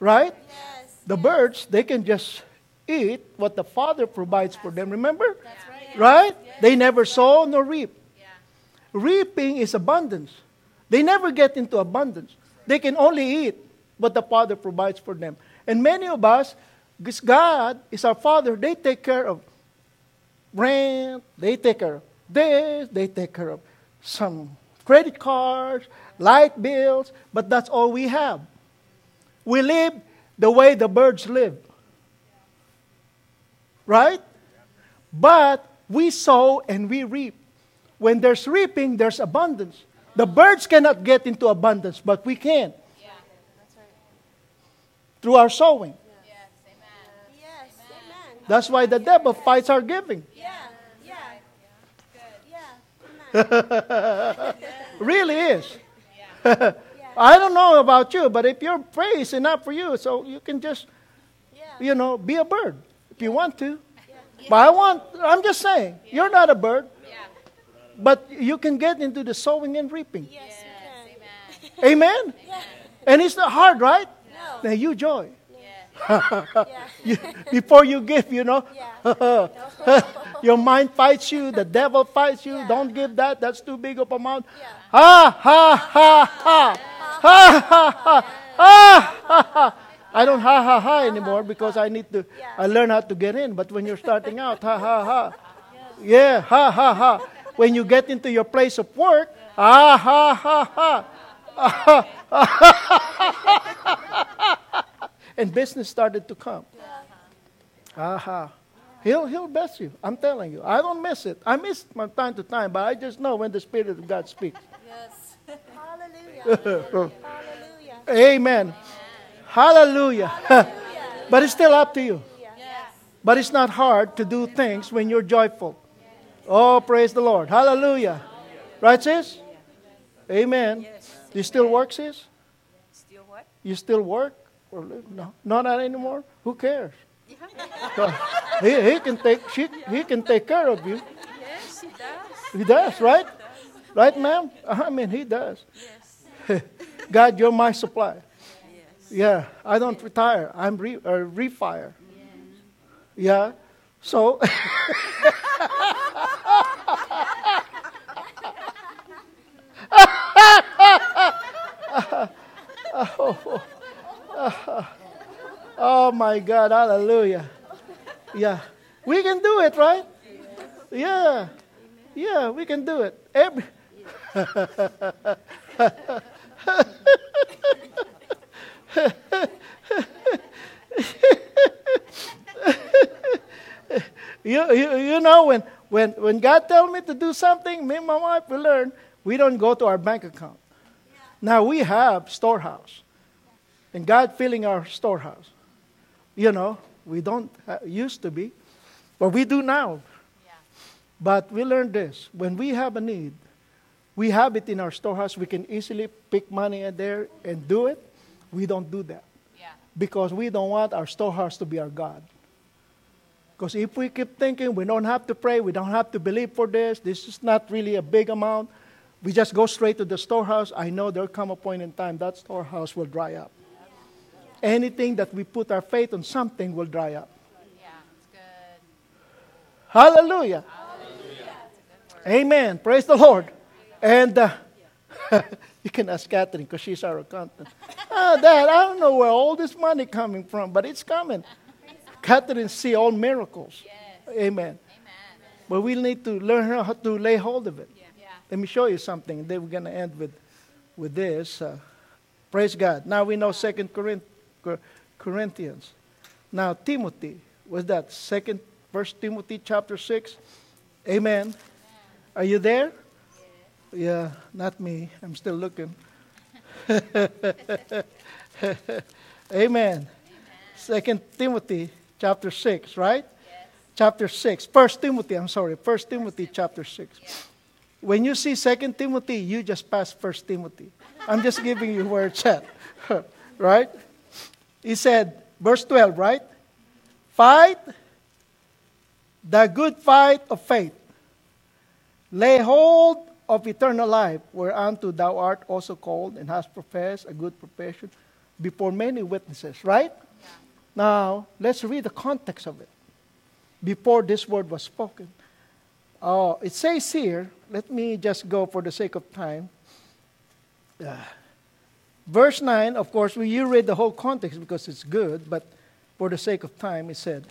Right? Yes. The birds, they can just eat what the Father provides for them. Remember? That's right. Right? They never sow nor reap. Reaping is abundance. They never get into abundance. They can only eat what the Father provides for them. And many of us, because God is our Father, they take care of rent, they take care of this, they take care of some credit cards, light bills, but that's all we have. We live the way the birds live. Right? But we sow and we reap. When there's reaping, there's abundance. The birds cannot get into abundance, but we can Yeah. through our sowing. Yes. Amen. Yes. Amen. That's why the devil fights our giving. Yeah. Yeah. Yeah. <laughs> Really is. <laughs> I don't know about you, but if your praise is enough for you, so you can just, Yeah. you know, be a bird if you want to. But I want, I'm just saying, you're not a bird, Yeah. but you can get into the sowing and reaping. Yes, you can. Amen? And it's not hard, right? No. Now you joy. <laughs> Before you give, you know, <laughs> your mind fights you, the devil fights you. Don't give that, that's too big of amount. Yeah. Ha, ha, ha, ha. Ha, ha, ha. Ha, ha, ha. I don't ha, ha, ha anymore because I need to, I learn how to get in. But when you're starting out, ha, ha, ha. Yeah, ha, ha, ha. When you get into your place of work, ah, ha ha ha. Ah, ha, ha, ha, ha, ha. And business started to come. Aha. He'll, he'll bless you. I'm telling you. I don't miss it. I miss it from time to time, but I just know when the Spirit of God speaks. Yes. Hallelujah. Hallelujah. <laughs> Amen. Hallelujah. <laughs> but it's still up to you. Yes. But it's not hard to do things when you're joyful. Oh, praise the Lord. Hallelujah. Right, sis? Amen. You still work, sis? Still what? You still work? Or live? No, not that anymore. Who cares? he, he can take she, he can take care of you. Yes, he does. He does, right? Right, ma'am? I mean, he does. Yes. <laughs> God, you're my supply. Yes. Yeah, I don't retire. I'm re, uh, refire. Yeah. So, <laughs> <laughs> oh <laughs> Oh, my God, hallelujah. Yeah. We can do it, right? Yeah. Yeah, we can do it. Every, <laughs> you, you, you know, when, when, when God tells me to do something, me and my wife, we learn, we don't go to our bank account. Now we have storehouse. And God filling our storehouse. You know, we don't uh, used to be, but we do now. But we learned this. When we have a need, we have it in our storehouse. We can easily pick money in there and do it. We don't do that Yeah. because we don't want our storehouse to be our God. Because if we keep thinking we don't have to pray, we don't have to believe for this, this is not really a big amount, we just go straight to the storehouse, I know there'll come a point in time that storehouse will dry up. Anything that we put our faith on something will dry up. Yeah. Good. Hallelujah. Amen. Praise the Lord. And uh, <laughs> you can ask Catherine because she's our accountant. Oh, Dad, I don't know where all this money coming from, but it's coming. Catherine see all miracles. Amen. Amen. But we need to learn how to lay hold of it. Yeah. Let me show you something. Then we're going to end with, with this. Uh, praise God. Now we know Second Corinth, Cor- Corinthians. Now Timothy was that Second First Timothy chapter six. Amen. Are you there? Yeah, not me. I'm still looking. <laughs> Amen. Second Timothy chapter six, right? Chapter six. First Timothy. I'm sorry. First Timothy chapter six. When you see Second Timothy, you just pass First Timothy. I'm just giving you where it's at, right? He said, verse 12, right? Fight the good fight of faith. Lay hold of eternal life, whereunto thou art also called and hast professed a good profession before many witnesses, right? Now, let's read the context of it before this word was spoken. Oh, it says here, let me just go for the sake of time. Uh, verse 9, of course, we, you read the whole context because it's good, but for the sake of time, it said,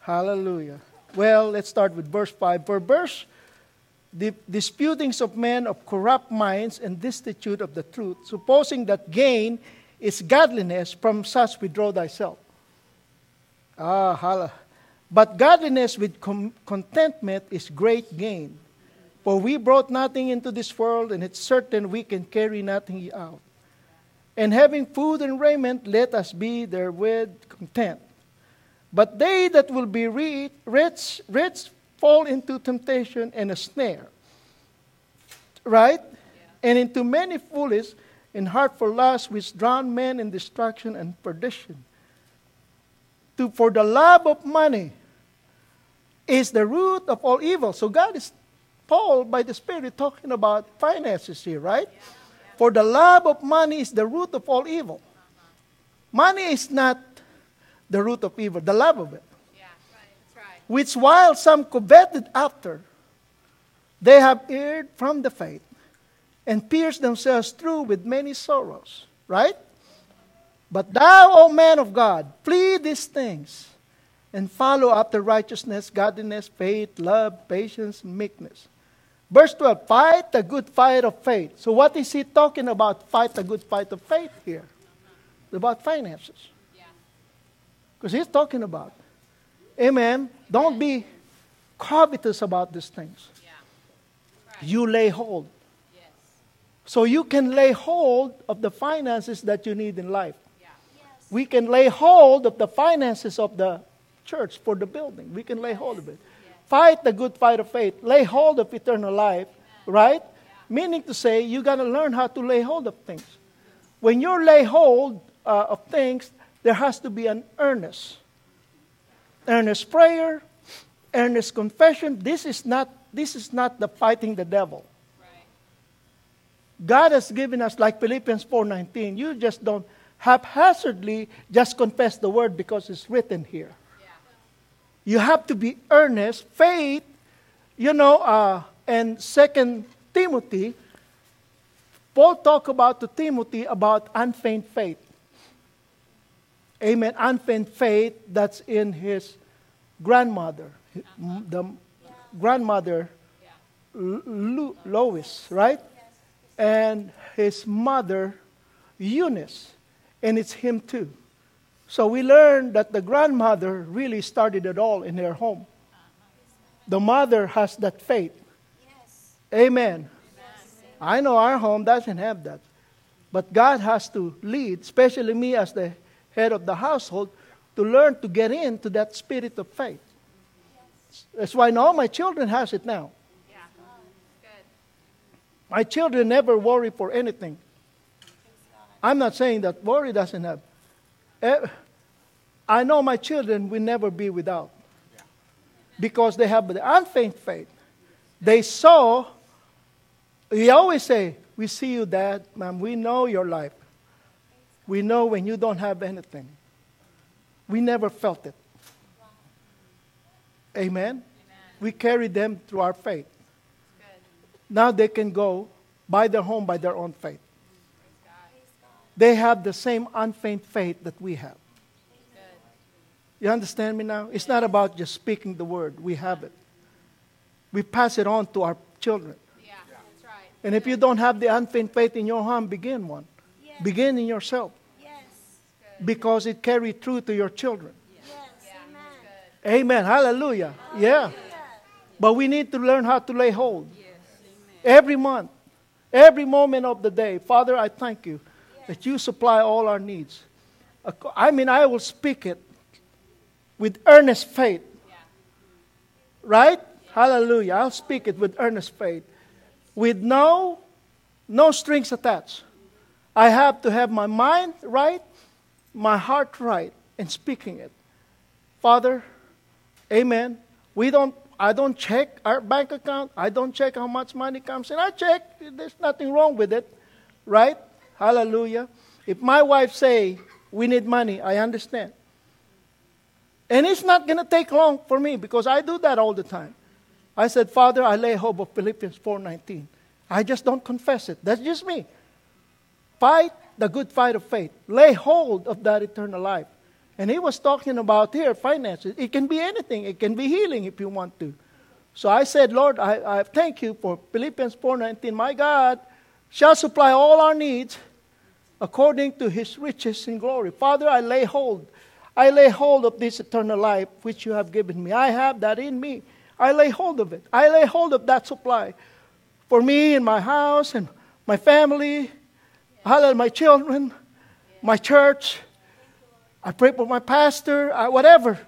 Hallelujah. Well, let's start with verse 5. For verse the disputings of men of corrupt minds and destitute of the truth, supposing that gain is godliness, from such withdraw thyself. Ah, hallelujah. But godliness with com- contentment is great gain. For we brought nothing into this world, and it's certain we can carry nothing out. And having food and raiment, let us be therewith content. But they that will be rich, rich, fall into temptation and a snare. Right? And into many foolish and heartful lusts which drown men in destruction and perdition. To, for the love of money is the root of all evil. So God is, Paul, by the Spirit, talking about finances here, right? For the love of money is the root of all evil. Money is not the root of evil, the love of it. Yeah, right. Right. Which while some coveted after, they have erred from the faith and pierced themselves through with many sorrows. Right? But thou, O man of God, flee these things and follow after righteousness, godliness, faith, love, patience, meekness. Verse 12, fight the good fight of faith. So, what is he talking about? Fight the good fight of faith here. It's about finances. Because he's talking about. Amen. Don't be covetous about these things. You lay hold. So you can lay hold of the finances that you need in life. Yeah. We can lay hold of the finances of the church for the building. We can lay hold of it. Fight the good fight of faith. Lay hold of eternal life, right? Meaning to say, you got to learn how to lay hold of things. When you lay hold uh, of things, there has to be an earnest. Earnest prayer, earnest confession. This is not, this is not the fighting the devil. God has given us, like Philippians 4.19, you just don't haphazardly just confess the word because it's written here. Yeah. You have to be earnest. Faith, you know, uh, and Second Timothy, Paul talked about to Timothy about unfeigned faith. Amen. Unfeigned faith that's in his grandmother, the grandmother Yeah. Lo- Lois, right? And his mother Eunice, and it's him too. So we learned that the grandmother really started it all in her home. The mother has that faith. Amen. I know our home doesn't have that. But God has to lead, especially me as the head of the household, to learn to get into that spirit of faith. That's why all my children has it now. Yeah. My children never worry for anything. I'm not saying that worry doesn't have. Eh, I know my children will never be without because they have the unfeigned faith. They saw, we always say, We see you, Dad, Mom, we know your life. We know when you don't have anything. We never felt it. Amen? We carry them through our faith. Now they can go buy their home by their own faith. They have the same unfeigned faith that we have. Good. You understand me now? It's not about just speaking the word, we have it. We pass it on to our children. Yeah. That's right. And if you don't have the unfeigned faith in your home, begin one. Yes. Begin in yourself Yes. because it carries through to your children. Yes. Yeah. Amen. Amen. Hallelujah. Yeah. Yeah. But we need to learn how to lay hold. Yes. Every month, every moment of the day. Father, I thank you that you supply all our needs. I mean, I will speak it with earnest faith. Right? Hallelujah. I'll speak it with earnest faith. With no no strings attached. I have to have my mind right, my heart right in speaking it. Father, amen. We don't I don't check our bank account. I don't check how much money comes in. I check. There's nothing wrong with it, right? Hallelujah. If my wife say we need money, I understand. And it's not going to take long for me because I do that all the time. I said, Father, I lay hold of Philippians 4.19. I just don't confess it. That's just me. Fight the good fight of faith. Lay hold of that eternal life. And he was talking about here finances. It can be anything. It can be healing if you want to. So I said, Lord, I, I thank you for Philippians 4.19. My God shall supply all our needs according to his riches in glory. Father, I lay hold. I lay hold of this eternal life which you have given me. I have that in me. I lay hold of it. I lay hold of that supply for me and my house and my family, hallelujah, my children, my church. I pray for my pastor, I, whatever.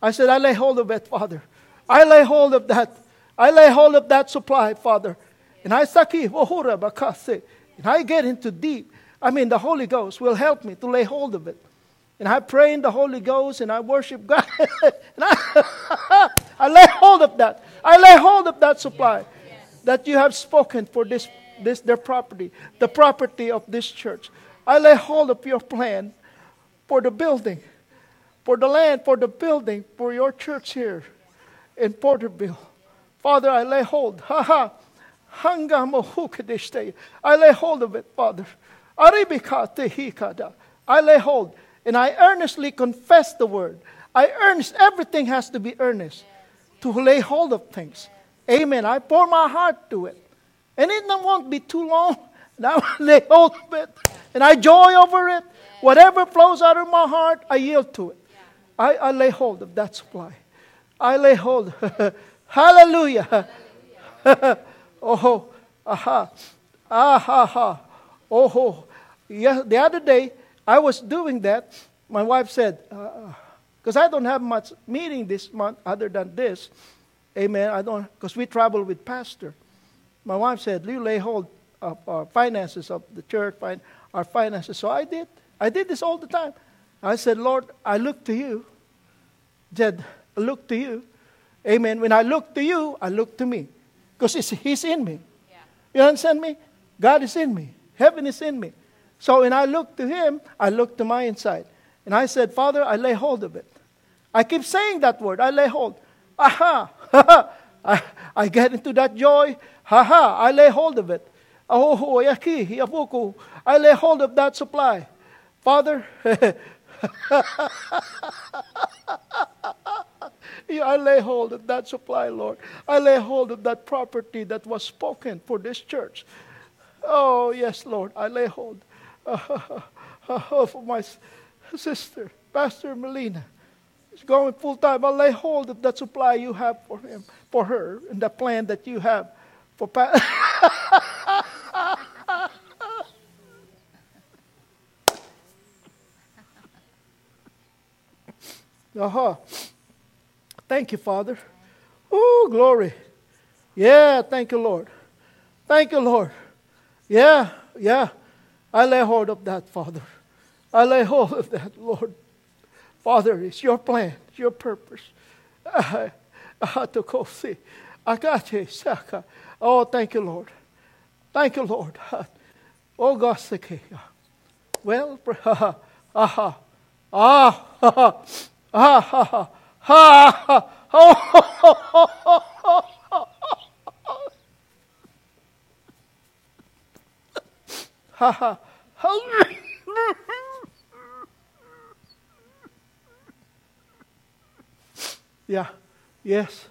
I said, I lay hold of it, Father. I lay hold of that. I lay hold of that supply, Father. And I saki, and I get into deep. I mean, the Holy Ghost will help me to lay hold of it. And I pray in the Holy Ghost and I worship God. <laughs> and I, <laughs> I lay hold of that. I lay hold of that supply that you have spoken for this, this their property, the property of this church. I lay hold of your plan for the building, for the land, for the building, for your church here in Porterville. Father, I lay hold. Ha ha. I lay hold of it, Father. I lay hold. And I earnestly confess the word. I earnest, everything has to be earnest to lay hold of things. Amen. I pour my heart to it. And it won't be too long. <laughs> I will lay hold of it. And I joy over it. Whatever flows out of my heart, I yield to it. I, I lay hold of that supply. I lay hold. <laughs> Hallelujah. <laughs> oh, aha. Ah, ha, ha. Oh, yeah, the other day, I was doing that. My wife said, because uh, I don't have much meeting this month other than this. Amen. I don't, because we travel with pastor. My wife said, you lay hold of our finances of the church, find our finances. So I did. I did this all the time. I said, Lord, I look to you. Said, I look to you. Amen. When I look to you, I look to me. Because He's in me. Yeah. You understand me? God is in me. Heaven is in me. So when I look to Him, I look to my inside. And I said, Father, I lay hold of it. I keep saying that word. I lay hold. Aha! <laughs> I, I get into that joy. Ha ha! I lay hold of it. Oh, yaki, I lay hold of that supply. Father, <laughs> I lay hold of that supply, Lord. I lay hold of that property that was spoken for this church. Oh, yes, Lord, I lay hold <laughs> of my sister, Pastor Melina. She's going full time. I lay hold of that supply you have for him, for her, and the plan that you have for Pastor. <laughs> Uh-huh. Thank you, Father. Oh, glory. Yeah, thank you, Lord. Thank you, Lord. Yeah, yeah. I lay hold of that, Father. I lay hold of that, Lord. Father, it's your plan, it's your purpose. Oh, thank you, Lord. Thank you, Lord. Oh, God, well, ah, ah, ah, ha ha ha ha ha ha ha <laughs> ha yeah. Yes.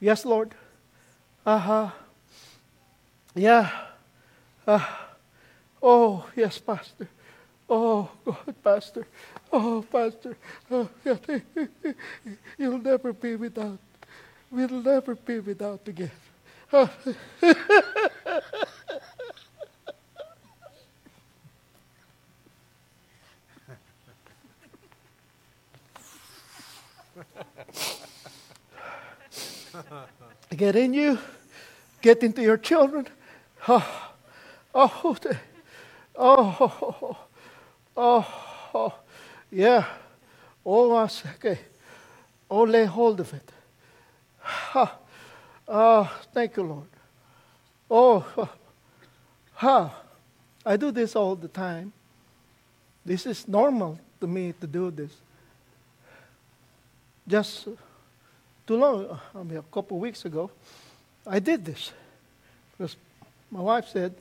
Yes lord. Uh-huh. Yeah. Uh, oh yes pastor. Oh god pastor. Oh, Pastor, oh, <laughs> you'll never be without. We'll never be without again. <laughs> <laughs> get in you, get into your children. Oh, oh, oh oh oh, oh, oh, oh. Yeah. Oh, okay. Oh, lay hold of it. Ha. Oh, thank you, Lord. Oh, ha. I do this all the time. This is normal to me to do this. Just too long, I mean, a couple of weeks ago, I did this. Because my wife said,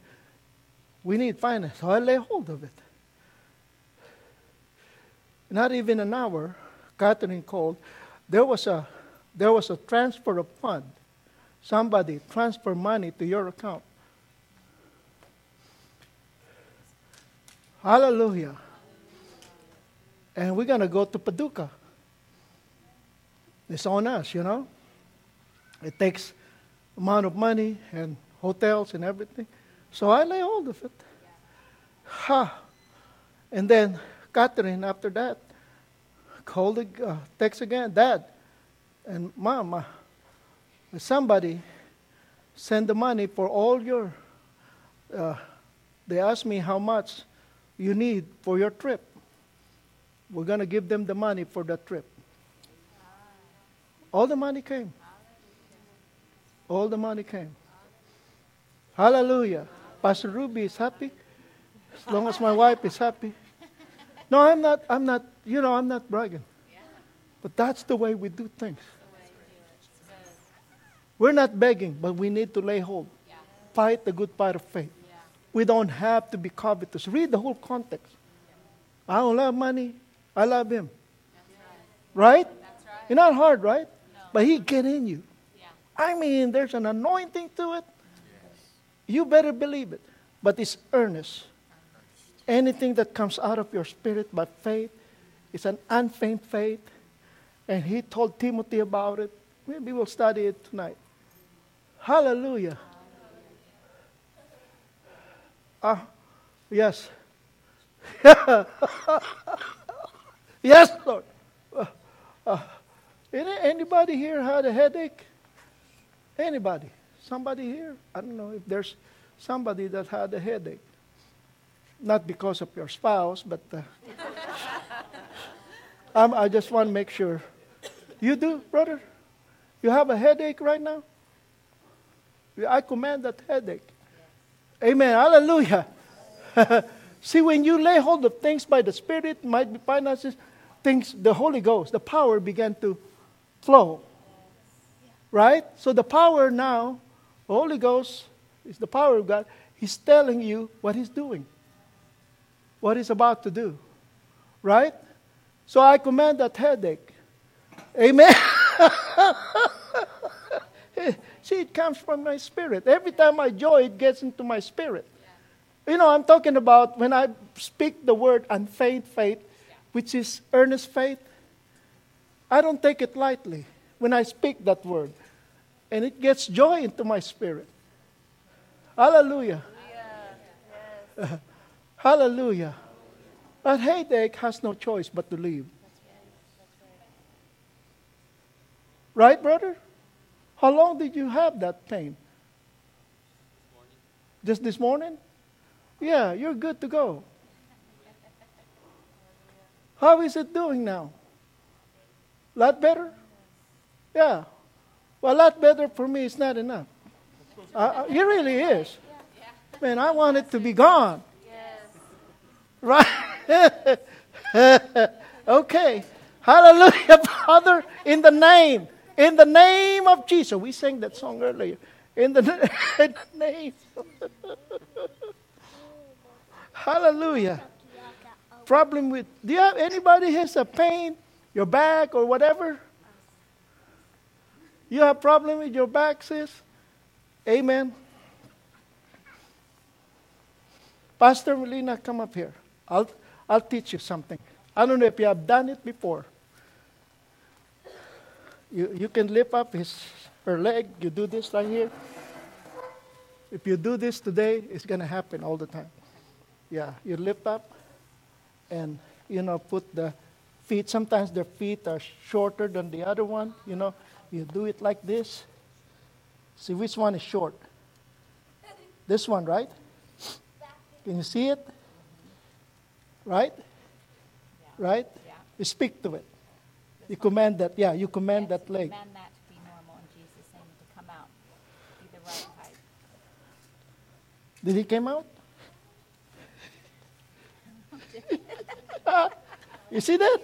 we need finance. So I lay hold of it. Not even an hour, Catherine called. There was a, there was a transfer of fund. Somebody transfer money to your account. Hallelujah. And we're going to go to Paducah. It's on us, you know. It takes amount of money and hotels and everything. So I lay hold of it. Ha. And then Catherine, after that, called, uh, text again, Dad and Mom, uh, somebody send the money for all your, uh, they asked me how much you need for your trip. We're going to give them the money for that trip. All the money came. All the money came. Hallelujah. Pastor Ruby is happy. As long as my wife is happy. No, I'm not, I'm not, you know, I'm not bragging. But that's the way we do things. We're not begging, but we need to lay hold. Fight the good fight of faith. We don't have to be covetous. Read the whole context. I don't love money. I love him. Right? It's not hard, right? But he get in you. I mean, there's an anointing to it. You better believe it. But it's earnest. Anything that comes out of your spirit by faith is an unfeigned faith. And he told Timothy about it. Maybe we'll study it tonight. Hallelujah. Ah, yes. <laughs> yes, Lord. Uh, uh, anybody here had a headache? Anybody? Somebody here? I don't know if there's somebody that had a headache. Not because of your spouse, but uh, <laughs> I just want to make sure. You do, brother? You have a headache right now? I command that headache. Amen. Hallelujah. <laughs> See, when you lay hold of things by the Spirit, might be finances, things, the Holy Ghost, the power began to flow. Right? So the power now, Holy Ghost is the power of God. He's telling you what He's doing, what He's about to do. Right? So I command that headache. Amen. <laughs> See, it comes from my spirit. Every time I joy, it gets into my spirit. You know, I'm talking about when I speak the word unfeigned faith, which is earnest faith. I don't take it lightly when I speak that word. And it gets joy into my spirit. Hallelujah. Uh, <laughs> hallelujah. But headache has no choice but to leave. Right, brother? How long did you have that pain? Just this morning? Yeah, you're good to go. How is it doing now? A lot better? Yeah. Well, a lot better for me is not enough. Uh, it really is. Man, I want it to be gone. Right? <laughs> okay. Hallelujah, <laughs> Father, in the name, in the name of Jesus. We sang that song earlier. In the, <laughs> in the name. Hallelujah. Problem with, do you have anybody has a pain, your back or whatever? You have problem with your back, sis? Amen. Pastor Melina, come up here. I'll, I'll teach you something. I don't know if you have done it before. You, you can lift up his, her leg. You do this right here. If you do this today, it's going to happen all the time. Yeah, you lift up and, you know, put the feet. Sometimes their feet are shorter than the other one. You know, you do it like this. See which one is short? This one, right? Can you see it? Right? Right? You speak to it. You command that, yeah, you command that leg. Did he come out? You see that?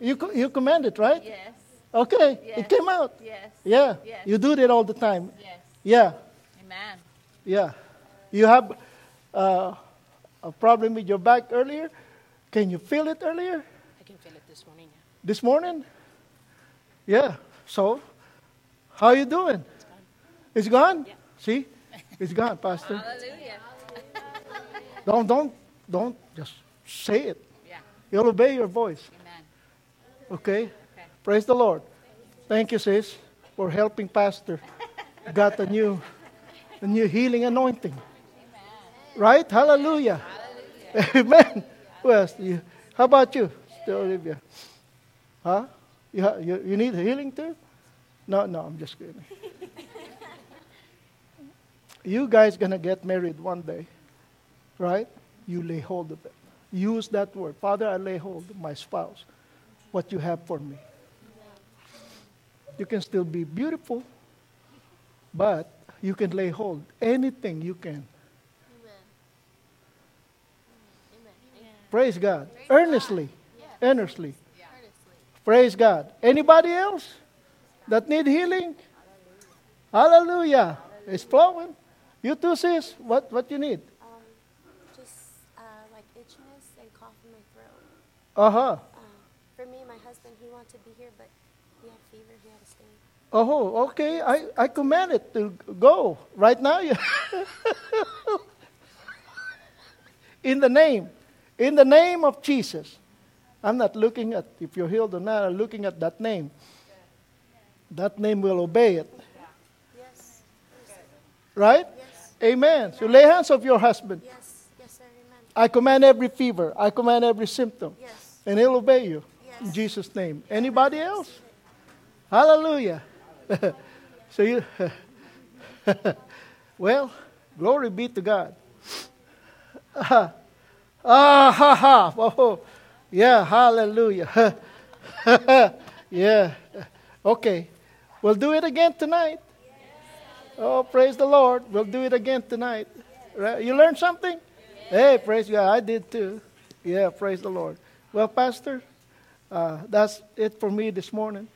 You, co- you command it, right? Yes. Okay, yes. it came out. Yes. Yeah, Yes. you do it all the time. Yes. Yeah, Amen. yeah. You have uh, a problem with your back earlier. Can you feel it earlier? I can feel it this morning. Yeah. This morning? Yeah. So, how you doing? It's gone. It's gone. Yeah. See, it's gone, Pastor. <laughs> Hallelujah. <laughs> Don't don't don't just say it. You'll obey your voice. Amen. Okay. Okay. Praise the Lord. Thank you, sis, for helping Pastor. <laughs> Got a new a new healing anointing. Right? Hallelujah. <laughs> Amen. Who else? You, how about you, Sister Olivia? Huh? You, you, you need healing too? No, no, I'm just kidding. <laughs> you guys gonna get married one day, right? You lay hold of it. Use that word. Father, I lay hold of my spouse. What you have for me. You can still be beautiful, but you can lay hold anything you can. Praise God. Earnestly. Earnestly. Praise God. Anybody else that need healing? Hallelujah. It's flowing. You too, sis. What what you need? Um, just uh, like itchiness and cough in my throat. Uh-huh. Um, for me, my husband, he wanted to be here, but he had fever. He had to stay. Oh, okay. I, I command it to go right now. <laughs> in the name, in the name of Jesus. I'm not looking at if you're healed or not. I'm looking at that name. That name will obey it. Yes. Right? Yes. Amen. So lay hands of your husband. Yes. Yes, sir. Amen. I command every fever. I command every symptom. Yes. And he'll obey you. In Jesus' name. Anybody else? Hallelujah. <laughs> so you <laughs> well, glory be to God. ah ha ha. Oh, yeah, hallelujah. <laughs> yeah. Okay. We'll do it again tonight. Oh, praise the Lord. We'll do it again tonight. Right? You learned something? Hey, praise God. I did too. Yeah, praise the Lord. Well, Pastor, uh, that's it for me this morning.